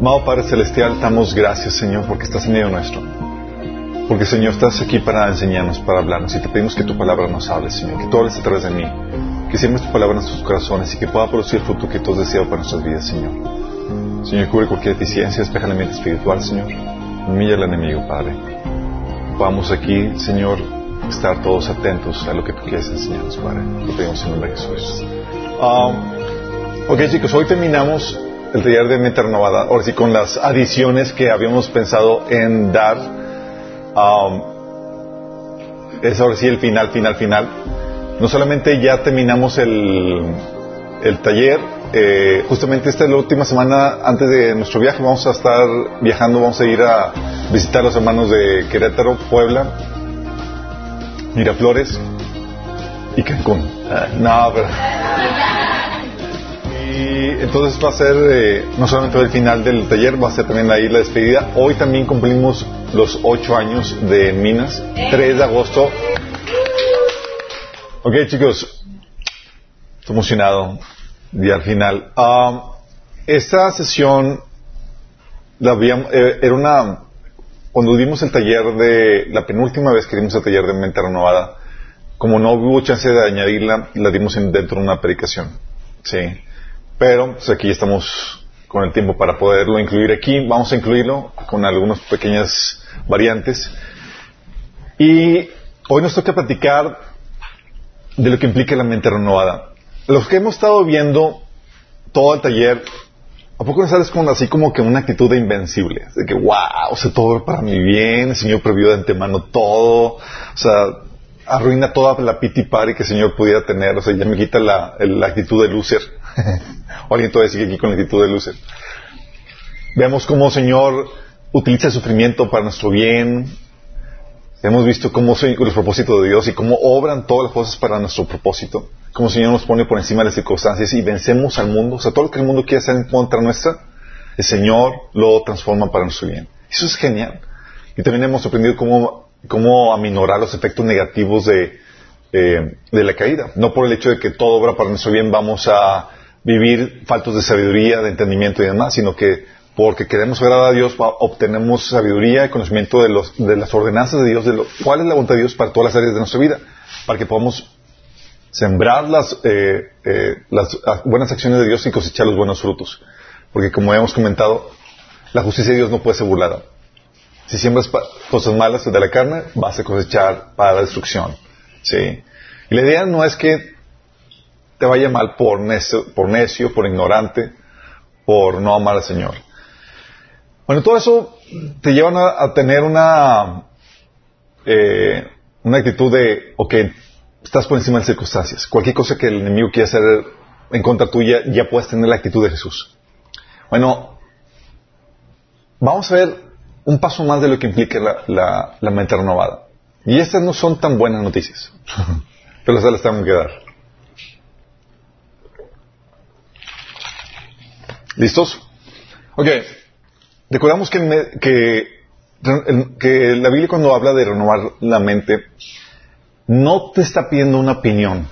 Amado Padre Celestial, damos gracias, Señor, porque estás en medio nuestro. Porque, Señor, estás aquí para enseñarnos, para hablarnos. Y te pedimos que tu palabra nos hable, Señor. Que tú hables a través de mí. Que siembres tu palabra en nuestros corazones y que pueda producir el fruto que tú has deseado para nuestras vidas, Señor. Señor, cubre cualquier deficiencia, despeja la mente espiritual, Señor. Humilla al enemigo, Padre. Vamos aquí, Señor, estar todos atentos a lo que tú quieres enseñarnos, Padre. Lo pedimos en nombre de Jesús. Um, ok, chicos, hoy terminamos el taller de mente renovada. Ahora sí, con las adiciones que habíamos pensado en dar. Um, es ahora sí el final, final, final. No solamente ya terminamos el, el taller, eh, justamente esta es la última semana antes de nuestro viaje. Vamos a estar viajando, vamos a ir a visitar a los hermanos de Querétaro, Puebla, Miraflores y Cancún. no, pero. Y entonces va a ser eh, no solamente el final del taller, va a ser también ahí la despedida. Hoy también cumplimos los ocho años de Minas, 3 de agosto. Ok, chicos, emocionado. Día al final. Um, esta sesión la habíamos, eh, era una. Cuando dimos el taller de. La penúltima vez que dimos el taller de mente renovada, como no hubo chance de añadirla, la dimos en, dentro de una predicación. Sí. Pero pues aquí estamos con el tiempo para poderlo incluir aquí. Vamos a incluirlo con algunas pequeñas variantes. Y hoy nos toca platicar de lo que implica la mente renovada. Los que hemos estado viendo todo el taller, ¿a poco no sales con así como que una actitud de invencible? De que, wow, o sea, todo para mi bien, el Señor previó de antemano todo, o sea, arruina toda la piti party que el Señor pudiera tener, o sea, ya me quita la, la actitud de loser. alguien todavía sigue aquí con la actitud de loser. Vemos cómo el Señor utiliza el sufrimiento para nuestro bien. Hemos visto cómo son los propósitos de Dios y cómo obran todas las cosas para nuestro propósito. Cómo el Señor nos pone por encima de las circunstancias y vencemos al mundo. O sea, todo lo que el mundo quiere hacer en contra nuestra, el Señor lo transforma para nuestro bien. Eso es genial. Y también hemos aprendido cómo, cómo aminorar los efectos negativos de, eh, de la caída. No por el hecho de que todo obra para nuestro bien vamos a vivir faltos de sabiduría, de entendimiento y demás, sino que porque queremos agradar a Dios, obtenemos sabiduría y conocimiento de, los, de las ordenanzas de Dios, de lo, cuál es la voluntad de Dios para todas las áreas de nuestra vida, para que podamos sembrar las, eh, eh, las buenas acciones de Dios y cosechar los buenos frutos. Porque como hemos comentado, la justicia de Dios no puede ser burlada. Si siembras cosas malas de la carne, vas a cosechar para la destrucción. ¿sí? Y la idea no es que te vaya mal por necio, por, necio, por ignorante, por no amar al Señor. Bueno, todo eso te lleva a, a tener una, eh, una actitud de, ok, estás por encima de las circunstancias. Cualquier cosa que el enemigo quiera hacer en contra tuya, ya puedes tener la actitud de Jesús. Bueno, vamos a ver un paso más de lo que implica la, la, la mente renovada. Y estas no son tan buenas noticias, pero se las tengo que dar. ¿Listos? Ok. Recordamos que, que, que la Biblia cuando habla de renovar la mente, no te está pidiendo una opinión.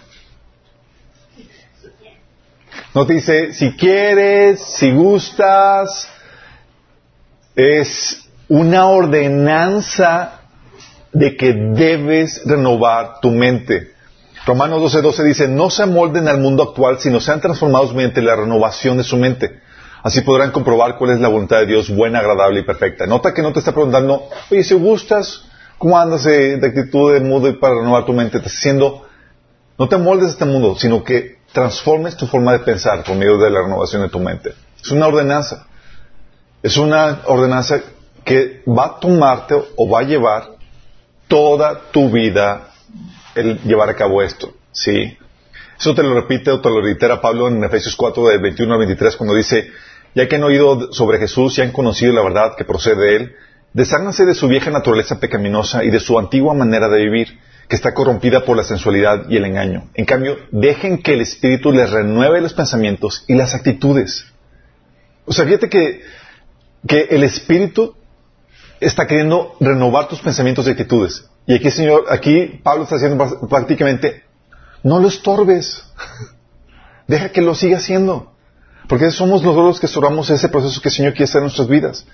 No te dice, si quieres, si gustas, es una ordenanza de que debes renovar tu mente. Romanos 12:12 12 dice, no se amolden al mundo actual, sino sean transformados mediante la renovación de su mente. Así podrán comprobar cuál es la voluntad de Dios buena, agradable y perfecta. Nota que no te está preguntando, oye, si gustas, ¿cómo andas de, actitud de mundo para renovar tu mente? Te está diciendo, no te moldes a este mundo, sino que transformes tu forma de pensar por medio de la renovación de tu mente. Es una ordenanza. Es una ordenanza que va a tomarte o va a llevar toda tu vida el llevar a cabo esto. ¿Sí? Eso te lo repite o te lo reitera Pablo en Efesios 4, de 21 al 23, cuando dice, ya que han oído sobre Jesús y han conocido la verdad que procede de Él, desháganse de su vieja naturaleza pecaminosa y de su antigua manera de vivir, que está corrompida por la sensualidad y el engaño. En cambio, dejen que el Espíritu les renueve los pensamientos y las actitudes. O sea, fíjate que, que el Espíritu está queriendo renovar tus pensamientos y actitudes. Y aquí, Señor, aquí Pablo está haciendo prácticamente, no lo estorbes. Deja que lo siga haciendo. Porque somos nosotros los que estorbamos ese proceso que el Señor quiere hacer en nuestras vidas.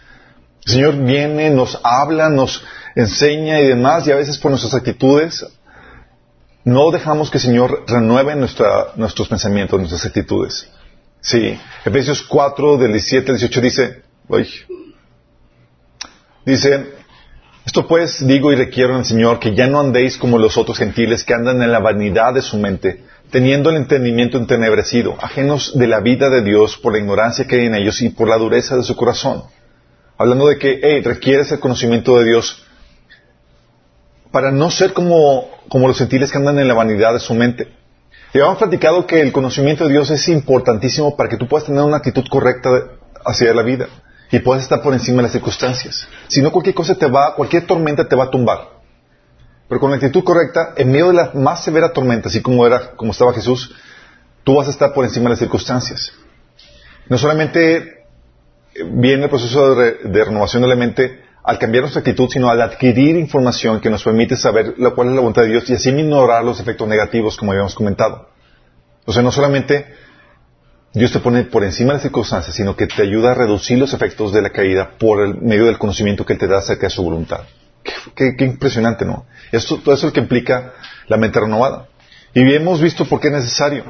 El Señor viene, nos habla, nos enseña y demás, y a veces por nuestras actitudes no dejamos que el Señor renueve nuestros pensamientos, nuestras actitudes. Sí. Efesios 4, del 17 al 18 dice, dice, esto pues digo y requiero en el Señor que ya no andéis como los otros gentiles que andan en la vanidad de su mente, teniendo el entendimiento entenebrecido, ajenos de la vida de Dios por la ignorancia que hay en ellos y por la dureza de su corazón. Hablando de que, hey, requieres el conocimiento de Dios para no ser como, como los gentiles que andan en la vanidad de su mente. Y habíamos platicado que el conocimiento de Dios es importantísimo para que tú puedas tener una actitud correcta hacia la vida y puedas estar por encima de las circunstancias. Si no, cualquier cosa te va, cualquier tormenta te va a tumbar. Pero con la actitud correcta, en medio de la más severa tormenta, así como era, como estaba Jesús, tú vas a estar por encima de las circunstancias. No solamente viene el proceso de, renovación de la mente al cambiar nuestra actitud, sino al adquirir información que nos permite saber la, es la voluntad de Dios y así minorar los efectos negativos, como habíamos comentado. O sea, no solamente Dios te pone por encima de las circunstancias, sino que te ayuda a reducir los efectos de la caída por el medio del conocimiento que Él te da acerca de su voluntad. Qué, impresionante, ¿no? Esto, todo eso es lo que implica la mente renovada. Y hemos visto por qué es necesario.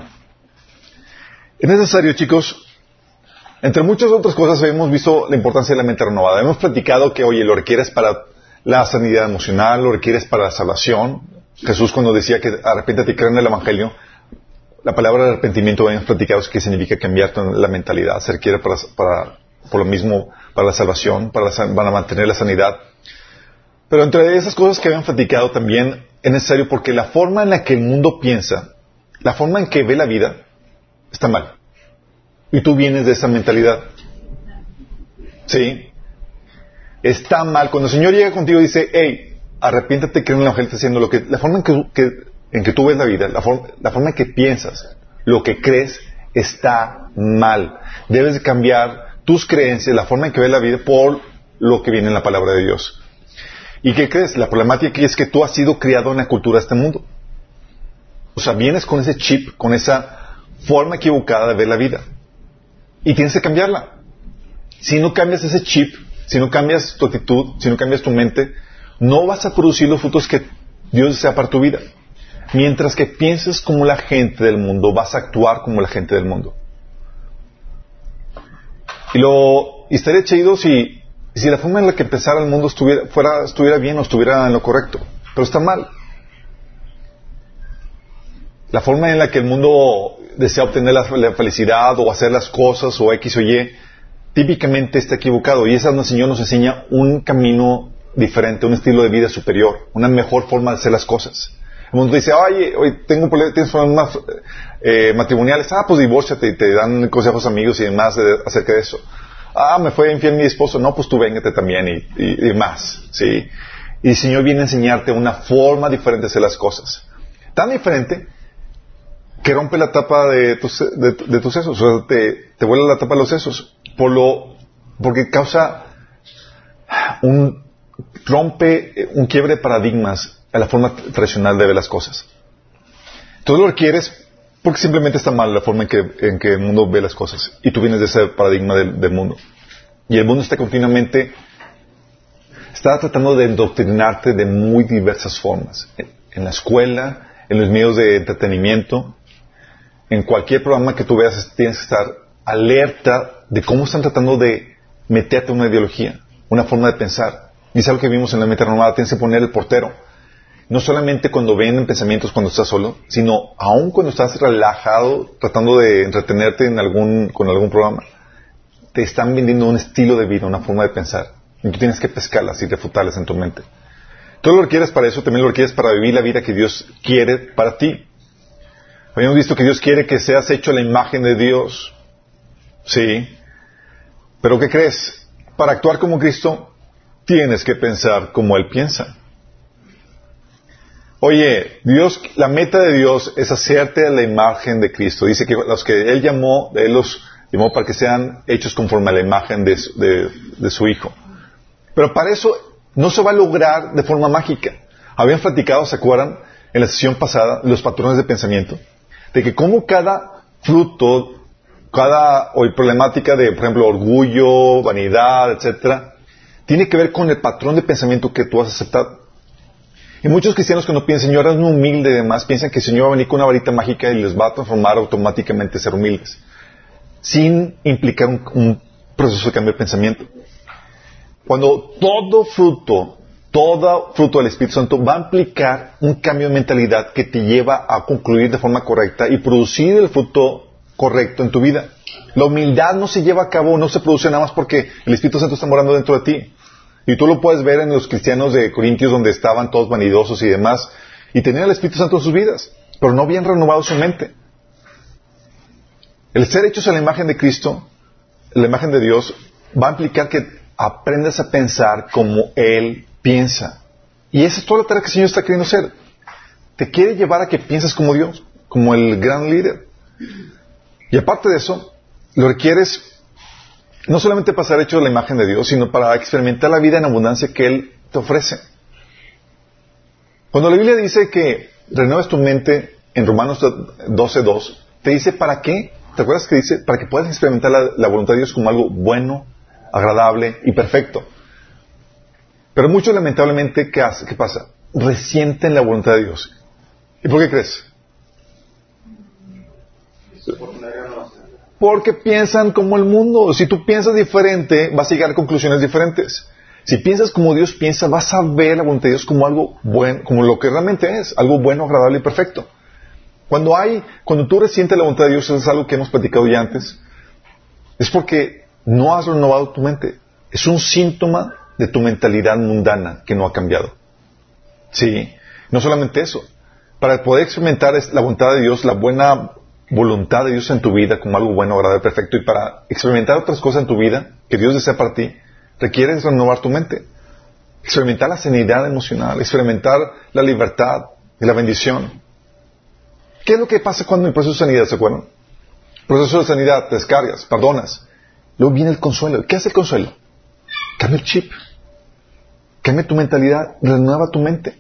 Es necesario, chicos, entre muchas otras cosas hemos visto la importancia de la mente renovada. Hemos platicado que, oye, lo requieres para la sanidad emocional, lo requieres para la salvación. Jesús cuando decía que arrepiéntate y cree en el Evangelio, la palabra arrepentimiento hemos platicado que significa cambiar la mentalidad. Se requiere para, por lo mismo, para la salvación, para, para mantener la sanidad. Pero entre esas cosas que habían platicado también es necesario porque la forma en la que el mundo piensa, la forma en que ve la vida, está mal. Y tú vienes de esa mentalidad. ¿Sí? Está mal. Cuando el Señor llega contigo y dice, hey, arrepiéntate que en el Evangelio está haciendo lo que, la forma en que, en que tú ves la vida, la, la forma en que piensas, lo que crees, está mal. Debes cambiar tus creencias, la forma en que ves la vida por lo que viene en la palabra de Dios. ¿Y qué crees? La problemática es que tú has sido criado en la cultura de este mundo. O sea, vienes con ese chip, con esa forma equivocada de ver la vida y tienes que cambiarla. Si no cambias ese chip, si no cambias tu actitud, si no cambias tu mente, no vas a producir los frutos que Dios desea para tu vida. Mientras que pienses como la gente del mundo, vas a actuar como la gente del mundo. Y lo y estaría chido si, si la forma en la que empezara el mundo estuviera, fuera, estuviera bien o estuviera en lo correcto. Pero está mal. La forma en la que el mundo desea obtener la, felicidad o hacer las cosas o X o Y, típicamente está equivocado. Y esa el Señor nos enseña un camino diferente, un estilo de vida superior, una mejor forma de hacer las cosas. El mundo dice, oye, hoy tengo tienes problemas eh, matrimoniales, ah, pues divórciate y te dan consejos amigos y demás acerca de eso. Ah, me fue infiel mi esposo, no, pues tú véngate también y, más, ¿sí? Y el Señor viene a enseñarte una forma diferente de hacer las cosas. Tan diferente que rompe la tapa de tus, sesos, o sea, te, te vuela la tapa de los sesos, por lo, porque causa un, rompe un quiebre de paradigmas a la forma tradicional de ver las cosas. Tú lo requieres porque simplemente está mal la forma en que, el mundo ve las cosas y tú vienes de ese paradigma del, mundo. Y el mundo está continuamente, está tratando de endoctrinarte de muy diversas formas. En la escuela, en los medios de entretenimiento, en cualquier programa que tú veas tienes que estar alerta de cómo están tratando de meterte una ideología, una forma de pensar. Y es algo que vimos en la renovada, tienes que poner el portero. No solamente cuando ven pensamientos cuando estás solo, sino aún cuando estás relajado, tratando de entretenerte en algún, con algún programa. Te están vendiendo un estilo de vida, una forma de pensar. Y tú tienes que pescarlas y refutarlas en tu mente. Tú lo requieres para eso, también lo requieres para vivir la vida que Dios quiere para ti. Habíamos visto que Dios quiere que seas hecho a la imagen de Dios. Sí. Pero ¿qué crees? Para actuar como Cristo, tienes que pensar como Él piensa. Oye, Dios, la meta de Dios es hacerte a la imagen de Cristo. Dice que los que Él llamó, Él los llamó para que sean hechos conforme a la imagen de, de su Hijo. Pero para eso no se va a lograr de forma mágica. Habían platicado, ¿se acuerdan? En la sesión pasada, los patrones de pensamiento de que como cada fruto cada hoy problemática de, por ejemplo, orgullo, vanidad, etcétera, tiene que ver con el patrón de pensamiento que tú has aceptado. Y muchos cristianos que no piensan, Señor, es muy humilde y piensan que el Señor va a venir con una varita mágica y les va a transformar automáticamente a ser humildes, sin implicar un, proceso de cambio de pensamiento. Cuando todo fruto, todo fruto del Espíritu Santo va a implicar un cambio de mentalidad que te lleva a concluir de forma correcta y producir el fruto correcto en tu vida. La humildad no se lleva a cabo, no se produce nada más porque el Espíritu Santo está morando dentro de ti. Y tú lo puedes ver en los cristianos de Corintios donde estaban todos vanidosos y demás, y tenían el Espíritu Santo en sus vidas, pero no habían renovado su mente. El ser hechos a la imagen de Cristo, la imagen de Dios, va a implicar que aprendas a pensar como Él piensa. Y esa es toda la tarea que el Señor está queriendo hacer. Te quiere llevar a que pienses como Dios, como el gran líder. Y aparte de eso, lo requieres no solamente para ser hecho de la imagen de Dios, sino para experimentar la vida en abundancia que Él te ofrece. Cuando la Biblia dice que renuevas tu mente en Romanos 12.2, te dice para qué, ¿te acuerdas que dice? Para que puedas experimentar la, voluntad de Dios como algo bueno, agradable y perfecto. Pero muchos lamentablemente, ¿qué, hace? ¿qué pasa? Resienten la voluntad de Dios. ¿Y por qué crees? Porque piensan como el mundo. Si tú piensas diferente, vas a llegar a conclusiones diferentes. Si piensas como Dios piensa, vas a ver la voluntad de Dios como algo bueno, como lo que realmente es, algo bueno, agradable y perfecto. Cuando hay, cuando tú resientes la voluntad de Dios, es algo que hemos platicado ya antes, es porque no has renovado tu mente. Es un síntoma de tu mentalidad mundana que no ha cambiado. Sí, no solamente eso. Para poder experimentar la voluntad de Dios, la buena voluntad de Dios en tu vida como algo bueno, agradable, perfecto, y para experimentar otras cosas en tu vida que Dios desea para ti, requieres renovar tu mente. Experimentar la sanidad emocional, experimentar la libertad y la bendición. ¿Qué es lo que pasa cuando el proceso de sanidad, se acuerdan? proceso de sanidad, descargas, perdonas. Luego viene el consuelo. ¿Qué hace el consuelo? Cambia el chip. Cambia tu mentalidad, renueva tu mente.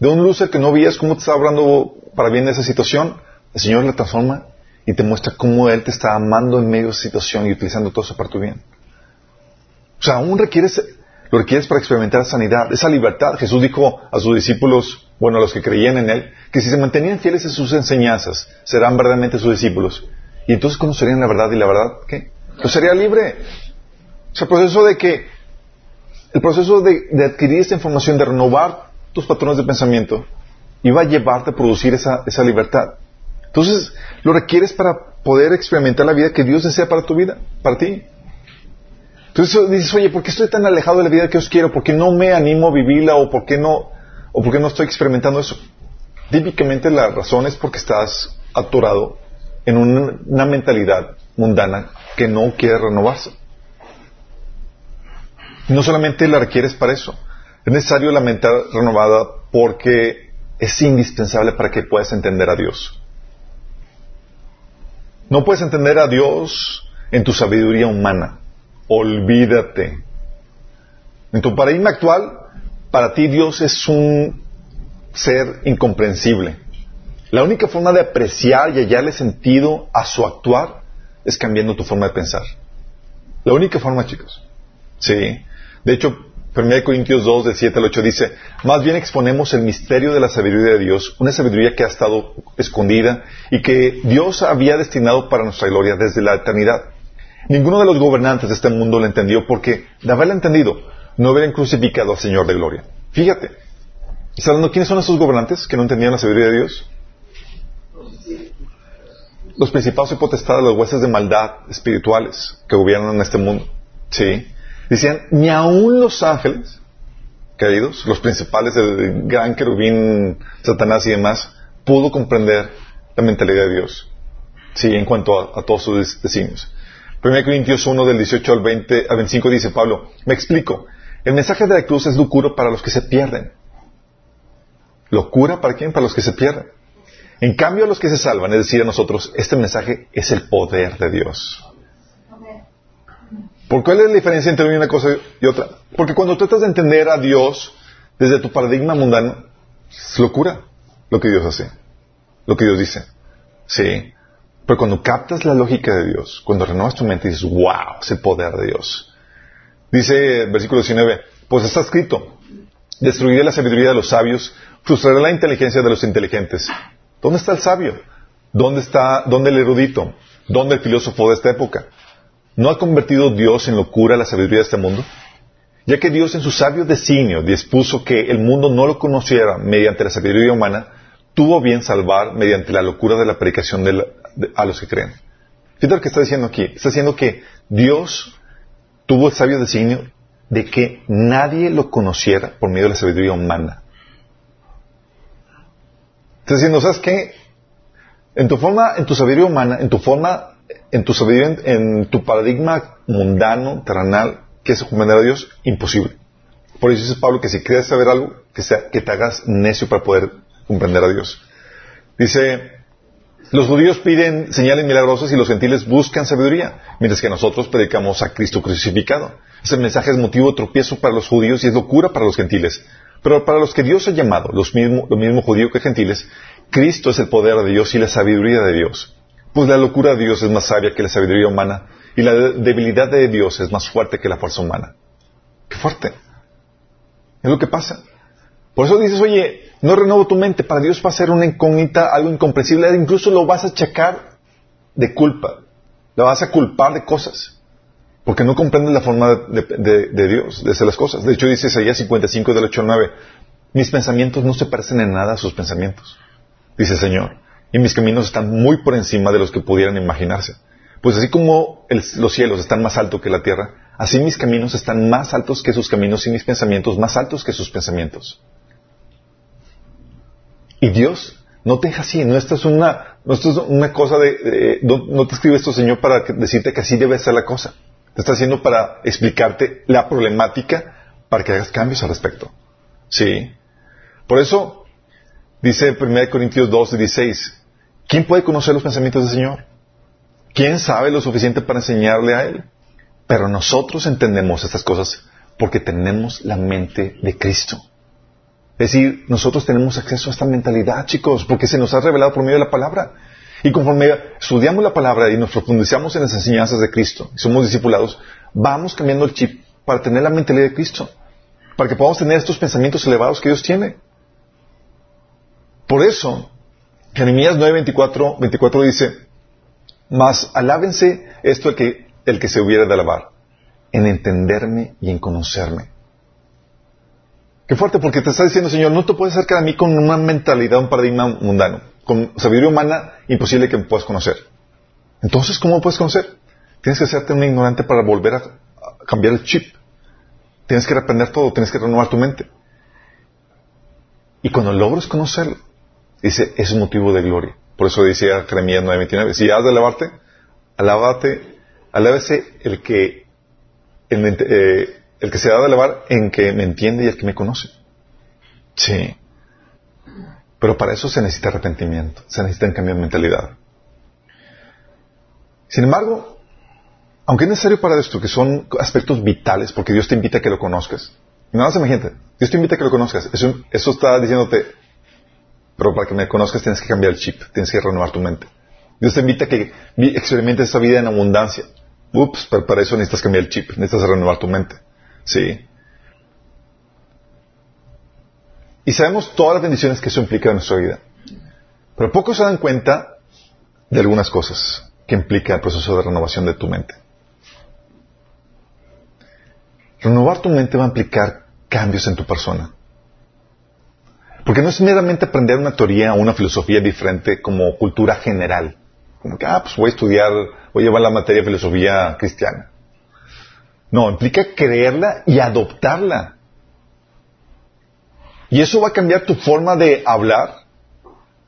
De un luce que no veías cómo te está hablando para bien de esa situación, el Señor la transforma y te muestra cómo Él te está amando en medio de situación y utilizando todo eso para tu bien. O sea, aún requieres, lo requieres para experimentar sanidad, esa libertad. Jesús dijo a sus discípulos, bueno, a los que creían en Él, que si se mantenían fieles a sus enseñanzas, serán verdaderamente sus discípulos. Y entonces conocerían la verdad y la verdad, ¿qué? Pues sería libre. O sea, el proceso de que, el proceso de, adquirir esta información, de renovar tus patrones de pensamiento, iba a llevarte a producir esa libertad. Entonces, lo requieres para poder experimentar la vida que Dios desea para tu vida, para ti. Entonces dices, oye, ¿por qué estoy tan alejado de la vida que Dios quiero? ¿Por qué no me animo a vivirla? ¿O por qué no, o por qué no estoy experimentando eso? Típicamente la razón es porque estás atorado en una, mentalidad mundana que no quiere renovarse. No solamente la requieres para eso, es necesario la mente renovada porque es indispensable para que puedas entender a Dios. No puedes entender a Dios en tu sabiduría humana. Olvídate. En tu paradigma actual, para ti Dios es un ser incomprensible. La única forma de apreciar y hallarle sentido a su actuar es cambiando tu forma de pensar. La única forma, chicos. Sí. De hecho, 1 Corintios 2, de 7 al 8 dice, más bien exponemos el misterio de la sabiduría de Dios, una sabiduría que ha estado escondida y que Dios había destinado para nuestra gloria desde la eternidad. Ninguno de los gobernantes de este mundo lo entendió porque, de haberlo entendido, no hubieran crucificado al Señor de gloria. Fíjate, ¿está hablando quiénes son esos gobernantes que no entendían la sabiduría de Dios? Los principados y potestades, los huesos de maldad espirituales que gobiernan en este mundo. Sí. Decían, ni aún los ángeles, queridos, los principales, el gran querubín, Satanás y demás, pudo comprender la mentalidad de Dios. Sí, en cuanto a, todos sus designios. 1 Corintios 1 del 18 al 20 al 25 dice Pablo, me explico, el mensaje de la cruz es locura para los que se pierden. ¿Locura para quién? Para los que se pierden. En cambio, a los que se salvan, es decir, a nosotros, este mensaje es el poder de Dios. ¿Por cuál es la diferencia entre una cosa y otra? Porque cuando tratas de entender a Dios desde tu paradigma mundano, es locura lo que Dios hace, lo que Dios dice. Sí. Pero cuando captas la lógica de Dios, cuando renuevas tu mente, dices, wow, es el poder de Dios. Dice versículo 19, pues está escrito, destruiré la sabiduría de los sabios, frustraré la inteligencia de los inteligentes. ¿Dónde está el sabio? ¿Dónde está, dónde el erudito? ¿Dónde el filósofo de esta época? ¿No ha convertido Dios en locura la sabiduría de este mundo? Ya que Dios en su sabio designio dispuso que el mundo no lo conociera mediante la sabiduría humana, tuvo bien salvar mediante la locura de la predicación a los que creen. Fíjate lo que está diciendo aquí. Está diciendo que Dios tuvo el sabio designio de que nadie lo conociera por medio de la sabiduría humana. Está diciendo, ¿sabes qué? En tu forma, en tu sabiduría humana, en tu forma, en tu paradigma mundano, terrenal, que es comprender a Dios, imposible. Por eso dice Pablo que si quieres saber algo, que, sea, que te hagas necio para poder comprender a Dios. Dice, los judíos piden señales milagrosas y los gentiles buscan sabiduría, mientras que nosotros predicamos a Cristo crucificado. Ese mensaje es motivo de tropiezo para los judíos y es locura para los gentiles. Pero para los que Dios ha llamado, los mismo, lo mismo judíos que gentiles, Cristo es el poder de Dios y la sabiduría de Dios. Pues la locura de Dios es más sabia que la sabiduría humana y la debilidad de Dios es más fuerte que la fuerza humana. ¡Qué fuerte! Es lo que pasa. Por eso dices, oye, no renuevo tu mente. Para Dios va a ser una incógnita, algo incomprensible. Incluso lo vas a checar de culpa. Lo vas a culpar de cosas. Porque no comprendes la forma de, Dios, de hacer las cosas. De hecho, dice Isaías 55 del 8 al 9. Mis pensamientos no se parecen en nada a sus pensamientos. Dice el Señor. Y mis caminos están muy por encima de los que pudieran imaginarse. Pues así como los cielos están más altos que la tierra, así mis caminos están más altos que sus caminos y mis pensamientos más altos que sus pensamientos. Y Dios no te deja así, no esto es una, no esto es una cosa de, no, te escribe esto Señor para decirte que así debe ser la cosa. Te está haciendo para explicarte la problemática para que hagas cambios al respecto. Sí. Por eso, dice 1 Corintios 2, 16, ¿quién puede conocer los pensamientos del Señor? ¿Quién sabe lo suficiente para enseñarle a Él? Pero nosotros entendemos estas cosas porque tenemos la mente de Cristo. Es decir, nosotros tenemos acceso a esta mentalidad, chicos, porque se nos ha revelado por medio de la palabra. Y conforme estudiamos la palabra y nos profundizamos en las enseñanzas de Cristo y somos discipulados, vamos cambiando el chip para tener la mentalidad de Cristo, para que podamos tener estos pensamientos elevados que Dios tiene. Por eso, Jeremías 9, 24, 24 dice, mas alábense esto el que, el que se hubiera de alabar, en entenderme y en conocerme Qué fuerte, porque te está diciendo, Señor, no te puedes acercar a mí con una mentalidad, un paradigma mundano. Con sabiduría humana, imposible que me puedas conocer. Entonces, ¿cómo puedes conocer? Tienes que hacerte un ignorante para volver a, cambiar el chip. Tienes que aprender todo, tienes que renovar tu mente. Y cuando logres conocerlo, dice, es un motivo de gloria. Por eso decía Jeremías 9:29, si has de alabarte, alábate, alábese el que, el, eh, el que se da de alabar en que me entiende y el que me conoce. Sí. Pero para eso se necesita arrepentimiento, se necesita un cambio de mentalidad. Sin embargo, aunque es necesario para esto, que son aspectos vitales, porque Dios te invita a que lo conozcas. Nada más imagínate, Dios te invita a que lo conozcas. Eso está diciéndote, pero para que me conozcas tienes que cambiar el chip, tienes que renovar tu mente. Dios te invita a que experimentes esa vida en abundancia. Ups, pero para eso necesitas cambiar el chip, necesitas renovar tu mente. Sí. Y sabemos todas las bendiciones que eso implica en nuestra vida. Pero pocos se dan cuenta de algunas cosas que implica el proceso de renovación de tu mente. Renovar tu mente va a implicar cambios en tu persona. Porque no es meramente aprender una teoría o una filosofía diferente como cultura general. Como que, ah, pues voy a estudiar, voy a llevar la materia de filosofía cristiana. No, implica creerla y adoptarla. Y eso va a cambiar tu forma de hablar,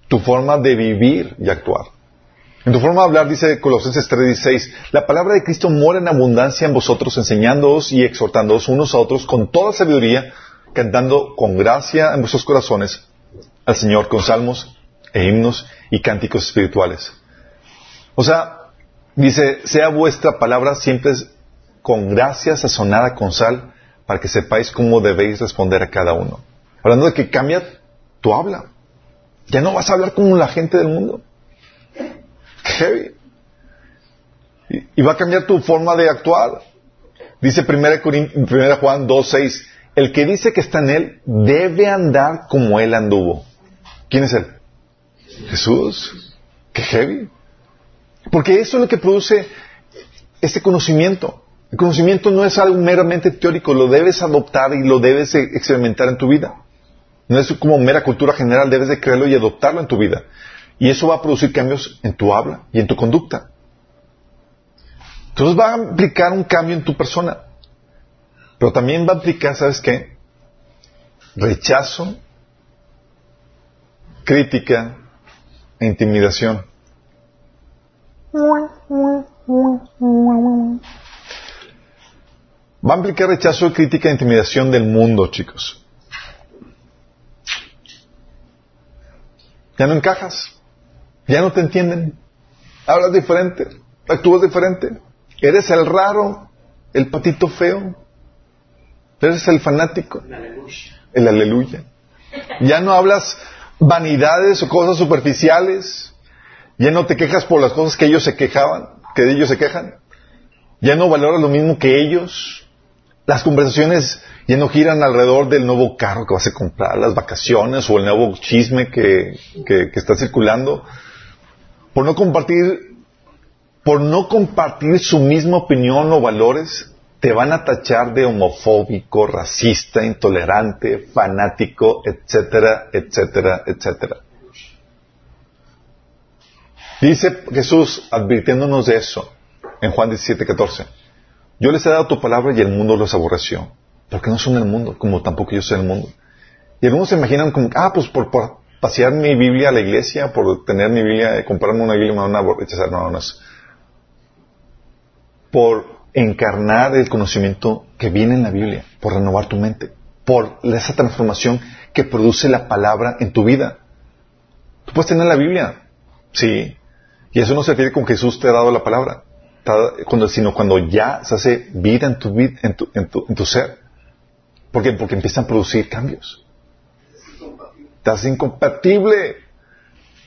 tu forma de vivir y actuar. En tu forma de hablar, dice Colosenses 3:16, la palabra de Cristo mora en abundancia en vosotros, enseñándoos y exhortándoos unos a otros con toda sabiduría, cantando con gracia en vuestros corazones al Señor con salmos e himnos y cánticos espirituales. O sea, dice, sea vuestra palabra siempre con gracia sazonada con sal, para que sepáis cómo debéis responder a cada uno. Hablando de que cambia tu habla. Ya no vas a hablar como la gente del mundo. Heavy. Y, va a cambiar tu forma de actuar. Dice 1 Juan 2.6, el que dice que está en Él debe andar como Él anduvo. ¿Quién es Él? Jesús. Qué heavy. Porque eso es lo que produce este conocimiento. El conocimiento no es algo meramente teórico, lo debes adoptar y lo debes experimentar en tu vida. No es como mera cultura general, debes de creerlo y adoptarlo en tu vida. Y eso va a producir cambios en tu habla y en tu conducta. Entonces va a implicar un cambio en tu persona. Pero también va a implicar, ¿sabes qué? Rechazo, crítica e intimidación. Va a implicar rechazo, crítica e intimidación del mundo, chicos. Ya no encajas. Ya no te entienden. Hablas diferente. Actúas diferente. Eres el raro. El patito feo. Eres el fanático. El aleluya. Ya no hablas vanidades o cosas superficiales. Ya no te quejas por las cosas que ellos se quejaban, que ellos se quejan. Ya no valoras lo mismo que ellos. Las conversaciones ya no giran alrededor del nuevo carro que vas a comprar, las vacaciones o el nuevo chisme que, que, está circulando. Por no compartir, por no compartir su misma opinión o valores, te van a tachar de homofóbico, racista, intolerante, fanático, etcétera, etcétera, etcétera. Dice Jesús advirtiéndonos de eso en Juan 17, 14. Yo les he dado tu palabra y el mundo los aborreció porque no son el mundo, como tampoco yo soy el mundo. Y algunos se imaginan como, ah, pues por, pasear mi Biblia a la iglesia, por tener mi Biblia, comprarme una Biblia, me van a rechazar. No, no. Por encarnar el conocimiento que viene en la Biblia, por renovar tu mente, por esa transformación que produce la palabra en tu vida. Tú puedes tener la Biblia, sí, y eso no se refiere con que Jesús te ha dado la palabra, sino cuando ya se hace vida en tu, en tu, en tu, en tu ser. ¿Por qué? Porque empiezan a producir cambios. Estás incompatible.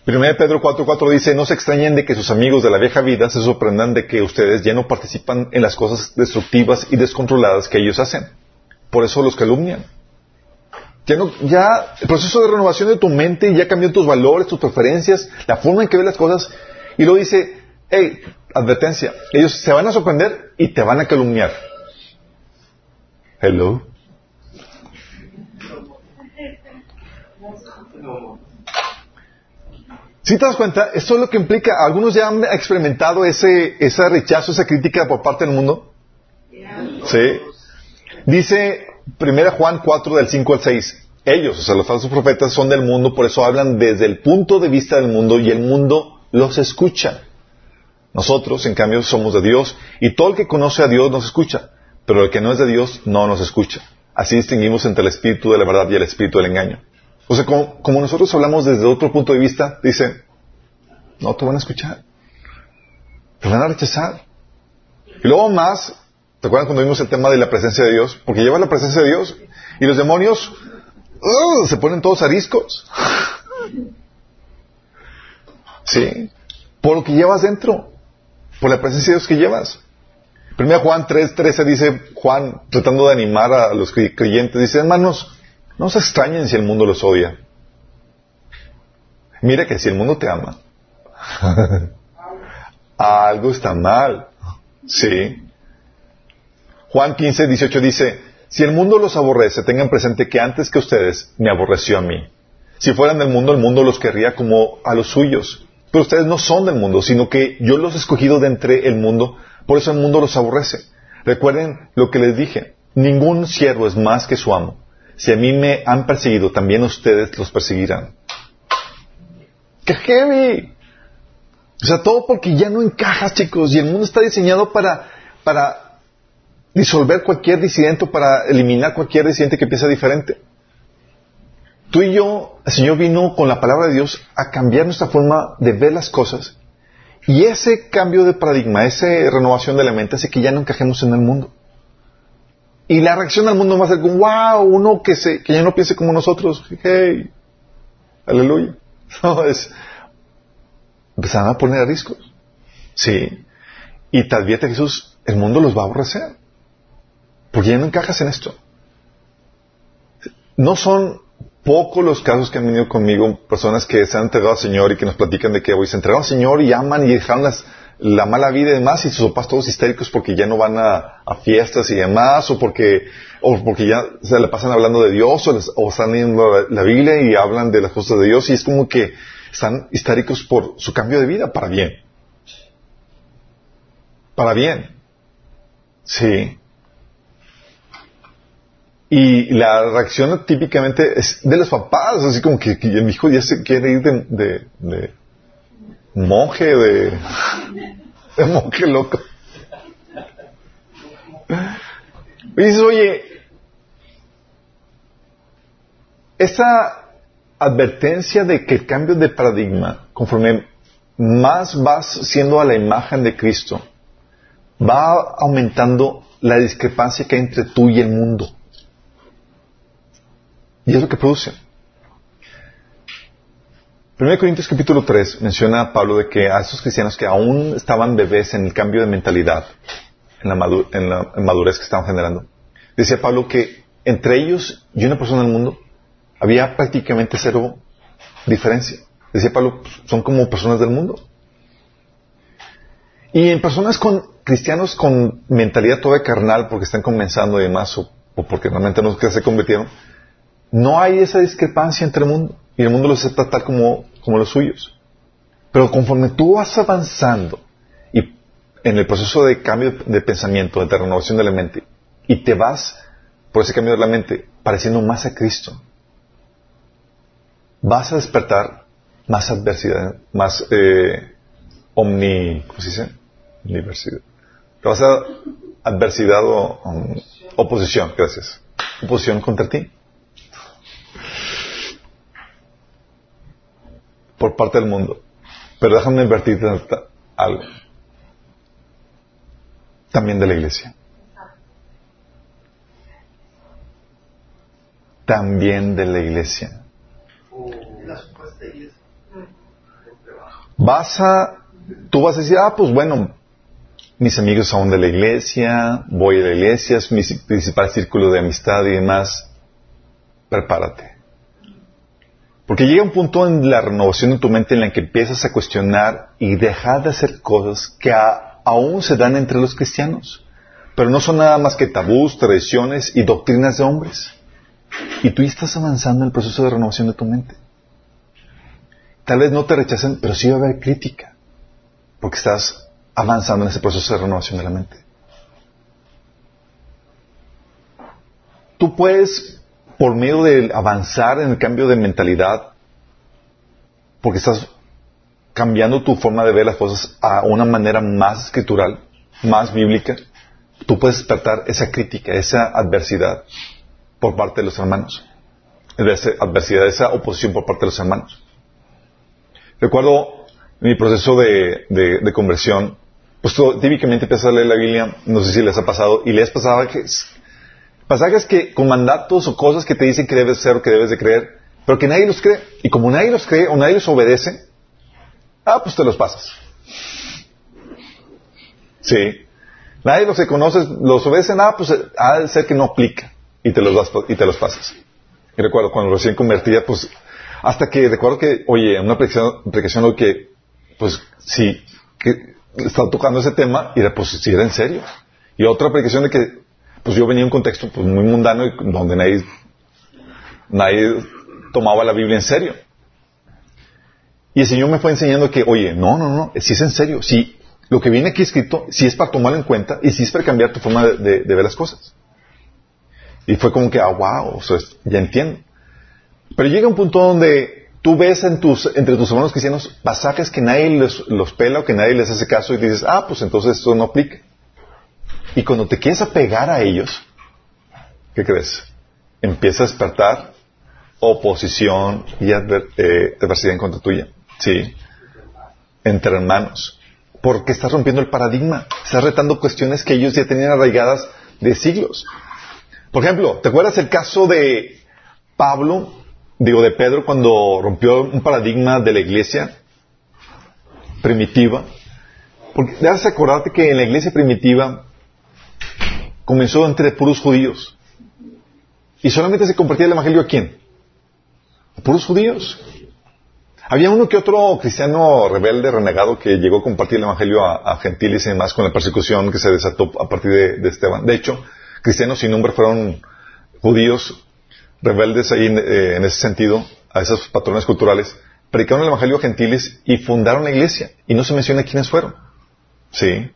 Primero Pedro 4.4 dice, no se extrañen de que sus amigos de la vieja vida se sorprendan de que ustedes ya no participan en las cosas destructivas y descontroladas que ellos hacen. Por eso los calumnian. Ya el proceso de renovación de tu mente ya cambió tus valores, tus preferencias, la forma en que ves las cosas. Y luego dice, hey, advertencia, ellos se van a sorprender y te van a calumniar. Hello. Si te das cuenta, esto es lo que implica, algunos ya han experimentado ese, ese rechazo, esa crítica por parte del mundo. Sí. Dice 1 Juan 4 del 5 al 6. Ellos, o sea, los falsos profetas son del mundo, por eso hablan desde el punto de vista del mundo y el mundo los escucha. Nosotros, en cambio, somos de Dios y todo el que conoce a Dios nos escucha, pero el que no es de Dios no nos escucha. Así distinguimos entre el espíritu de la verdad y el espíritu del engaño. O sea, como, nosotros hablamos desde otro punto de vista, dice, no te van a escuchar. Te van a rechazar. Y luego más, ¿te acuerdas cuando vimos el tema de la presencia de Dios? Porque lleva la presencia de Dios y los demonios se ponen todos ariscos. Sí, por lo que llevas dentro, por la presencia de Dios que llevas. Primero Juan 3.13 dice, Juan, tratando de animar a los creyentes, dice, hermanos, no se extrañen si el mundo los odia. Mira que si el mundo te ama, algo está mal. Sí. Juan 15, 18 dice, si el mundo los aborrece, tengan presente que antes que ustedes me aborreció a mí. Si fueran del mundo, el mundo los querría como a los suyos. Pero ustedes no son del mundo, sino que yo los he escogido de entre el mundo, por eso el mundo los aborrece. Recuerden lo que les dije, ningún siervo es más que su amo. Si a mí me han perseguido, también ustedes los perseguirán. ¡Qué heavy! O sea, todo porque ya no encajas, chicos, y el mundo está diseñado para, para disolver cualquier disidente, para eliminar cualquier disidente que piensa diferente. Tú y yo, el Señor vino con la palabra de Dios a cambiar nuestra forma de ver las cosas. Y ese cambio de paradigma, esa renovación de la mente hace que ya no encajemos en el mundo. Y la reacción del mundo va a ser como, wow, uno que, se, que ya no piense como nosotros. Hey, aleluya. No, es, empezaron a poner a riscos. Sí. Y te advierte Jesús, el mundo los va a aborrecer. Porque ya no encajas en esto. No son pocos los casos que han venido conmigo, personas que se han entregado al Señor y que nos platican de que hoy se entregaron al Señor y aman y dejaron la mala vida y demás, y sus papás todos histéricos porque ya no van a, fiestas y demás, o porque, o porque ya se le pasan hablando de Dios, o, están leyendo la, Biblia y hablan de las cosas de Dios, y es como que están histéricos por su cambio de vida, para bien. Para bien. Sí. Y la reacción típicamente es de los papás, así como que, mi hijo ya se quiere ir de, de, monje, de, monje loco. Y dices, oye, esa advertencia de que el cambio de paradigma, conforme más vas siendo a la imagen de Cristo, va aumentando la discrepancia que hay entre tú y el mundo. Y es lo que produce. 1 Corintios capítulo 3 menciona a Pablo de que a esos cristianos que aún estaban bebés en el cambio de mentalidad, en la, madurez que estaban generando, decía Pablo que entre ellos y una persona del mundo había prácticamente cero diferencia. Decía Pablo, son como personas del mundo. Y en personas con cristianos con mentalidad toda carnal porque están comenzando y demás o, o porque realmente no se convirtieron, no hay esa discrepancia entre el mundo y el mundo los acepta tal como, como los suyos. Pero conforme tú vas avanzando y en el proceso de cambio de pensamiento, de renovación de la mente, y te vas por ese cambio de la mente pareciendo más a Cristo, vas a despertar más adversidad, más eh, omni, ¿cómo se dice? Diversidad. Te vas a adversidad o oposición, gracias. Oposición contra ti. Por parte del mundo. Pero déjame advertirte algo. También de la iglesia. También de la iglesia. Vas a, tú vas a decir, ah, pues bueno, mis amigos son de la iglesia, voy a la iglesia, es mi principal círculo de amistad y demás. Prepárate. Porque llega un punto en la renovación de tu mente en la que empiezas a cuestionar y dejar de hacer cosas que aún se dan entre los cristianos, pero no son nada más que tabús, tradiciones y doctrinas de hombres. Y tú estás avanzando en el proceso de renovación de tu mente. Tal vez no te rechacen, pero sí va a haber crítica, porque estás avanzando en ese proceso de renovación de la mente. Tú puedes por medio de avanzar en el cambio de mentalidad, porque estás cambiando tu forma de ver las cosas a una manera más escritural, más bíblica, tú puedes despertar esa crítica, esa adversidad por parte de los hermanos. Esa adversidad, esa oposición por parte de los hermanos. Recuerdo mi proceso de, conversión, pues típicamente empiezas a leer la Biblia, no sé si les ha pasado, y lees pasajes Pasajes que, con mandatos o cosas que te dicen que debes ser o que debes de creer, pero que nadie los cree. Y como nadie los cree o nadie los obedece, ah, pues te los pasas. Sí. Nadie los conoce, los obedece, ah, pues ha de ser que no aplica. Y te los, das, y te los pasas. Y recuerdo cuando recién convertía, pues, hasta que recuerdo que, oye, una aplicación, lo que, pues, sí, estaba tocando ese tema, y era, pues, si era en serio. Y otra aplicación de que pues yo venía en un contexto pues, muy mundano y donde nadie, nadie tomaba la Biblia en serio. Y el Señor me fue enseñando que, oye, no, no, no, si es en serio, si lo que viene aquí escrito, si es para tomarlo en cuenta y si es para cambiar tu forma de, ver las cosas. Y fue como que, ah, wow, ya entiendo. Pero llega un punto donde tú ves entre tus hermanos cristianos pasajes que nadie los pela o que nadie les hace caso y dices, ah, pues entonces esto no aplica. Y cuando te quieres apegar a ellos, ¿qué crees? Empieza a despertar oposición y eh, adversidad en contra tuya. Sí. Entre hermanos. Porque estás rompiendo el paradigma. Estás retando cuestiones que ellos ya tenían arraigadas de siglos. Por ejemplo, ¿te acuerdas el caso de Pablo, digo de Pedro, cuando rompió un paradigma de la iglesia primitiva? Porque debes acordarte que en la iglesia primitiva comenzó entre puros judíos. Y solamente se compartía el evangelio a quién? A puros judíos. Había uno que otro cristiano rebelde, renegado, que llegó a compartir el evangelio a, gentiles y demás con la persecución que se desató a partir de, Esteban. De hecho, cristianos sin nombre fueron judíos rebeldes ahí eh, en ese sentido, a esos patrones culturales, predicaron el evangelio a gentiles y fundaron la iglesia. Y no se menciona quiénes fueron. Sí.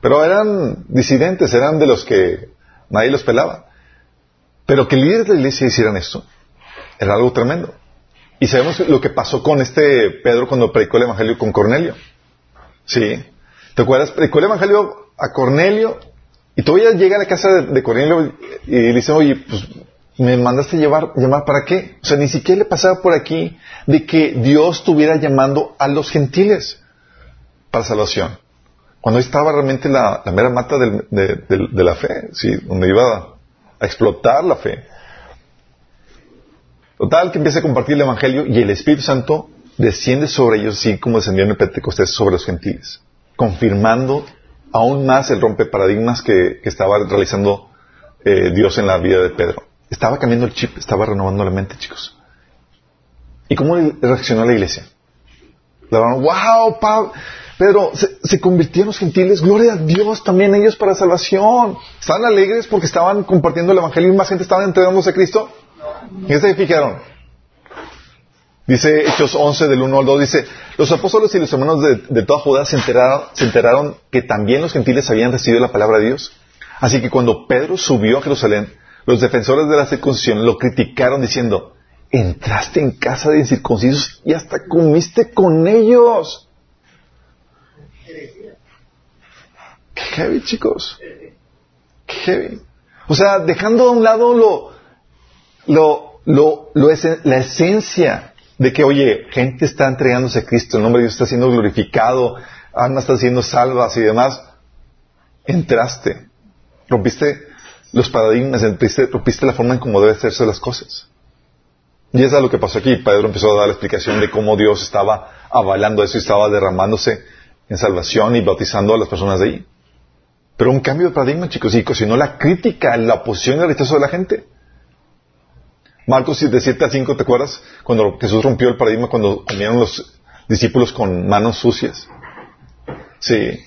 Pero eran disidentes, eran de los que nadie los pelaba. Pero que líderes de la iglesia hicieran esto era algo tremendo. Y sabemos lo que pasó con este Pedro cuando predicó el evangelio con Cornelio. Sí. ¿Te acuerdas? Predicó el evangelio a Cornelio y todavía llega a la casa de, Cornelio y le dice, oye, pues me mandaste llevar, llamar para qué? O sea, ni siquiera le pasaba por aquí de que Dios estuviera llamando a los gentiles para salvación. Cuando estaba realmente la, mera mata de, la fe, ¿sí? donde iba a, explotar la fe. Total, que empieza a compartir el Evangelio y el Espíritu Santo desciende sobre ellos, así como descendió en el Pentecostés sobre los gentiles, confirmando aún más el rompeparadigmas que, que estaba realizando eh, Dios en la vida de Pedro. Estaba cambiando el chip, estaba renovando la mente, chicos. ¿Y cómo reaccionó la iglesia? Le wow, Pablo, Pedro, se, convirtieron los gentiles, gloria a Dios también ellos para salvación. ¿Estaban alegres porque estaban compartiendo el evangelio y más gente estaba entregándose a Cristo? ¿Y se fijaron? Dice Hechos 11 del 1 al 2, dice, los apóstoles y los hermanos de, toda Judá se enteraron, se enteraron que también los gentiles habían recibido la palabra de Dios. Así que cuando Pedro subió a Jerusalén, los defensores de la circuncisión lo criticaron diciendo, entraste en casa de incircuncisos y hasta comiste con ellos. Qué heavy, chicos. Qué heavy. O sea, dejando a un lado lo, lo, lo, lo la esencia de que, oye, gente está entregándose a Cristo, el nombre de Dios está siendo glorificado, almas están siendo salvas y demás. Entraste, rompiste los paradigmas, rompiste, la forma en cómo debe hacerse las cosas. Y eso es lo que pasó aquí. Pedro empezó a dar la explicación de cómo Dios estaba avalando eso y estaba derramándose en salvación y bautizando a las personas de ahí. Pero un cambio de paradigma, chicos, y sino la crítica, la oposición y el rechazo de la gente. Marcos de 7 a 5, ¿te acuerdas? Cuando Jesús rompió el paradigma cuando comieron los discípulos con manos sucias. Sí.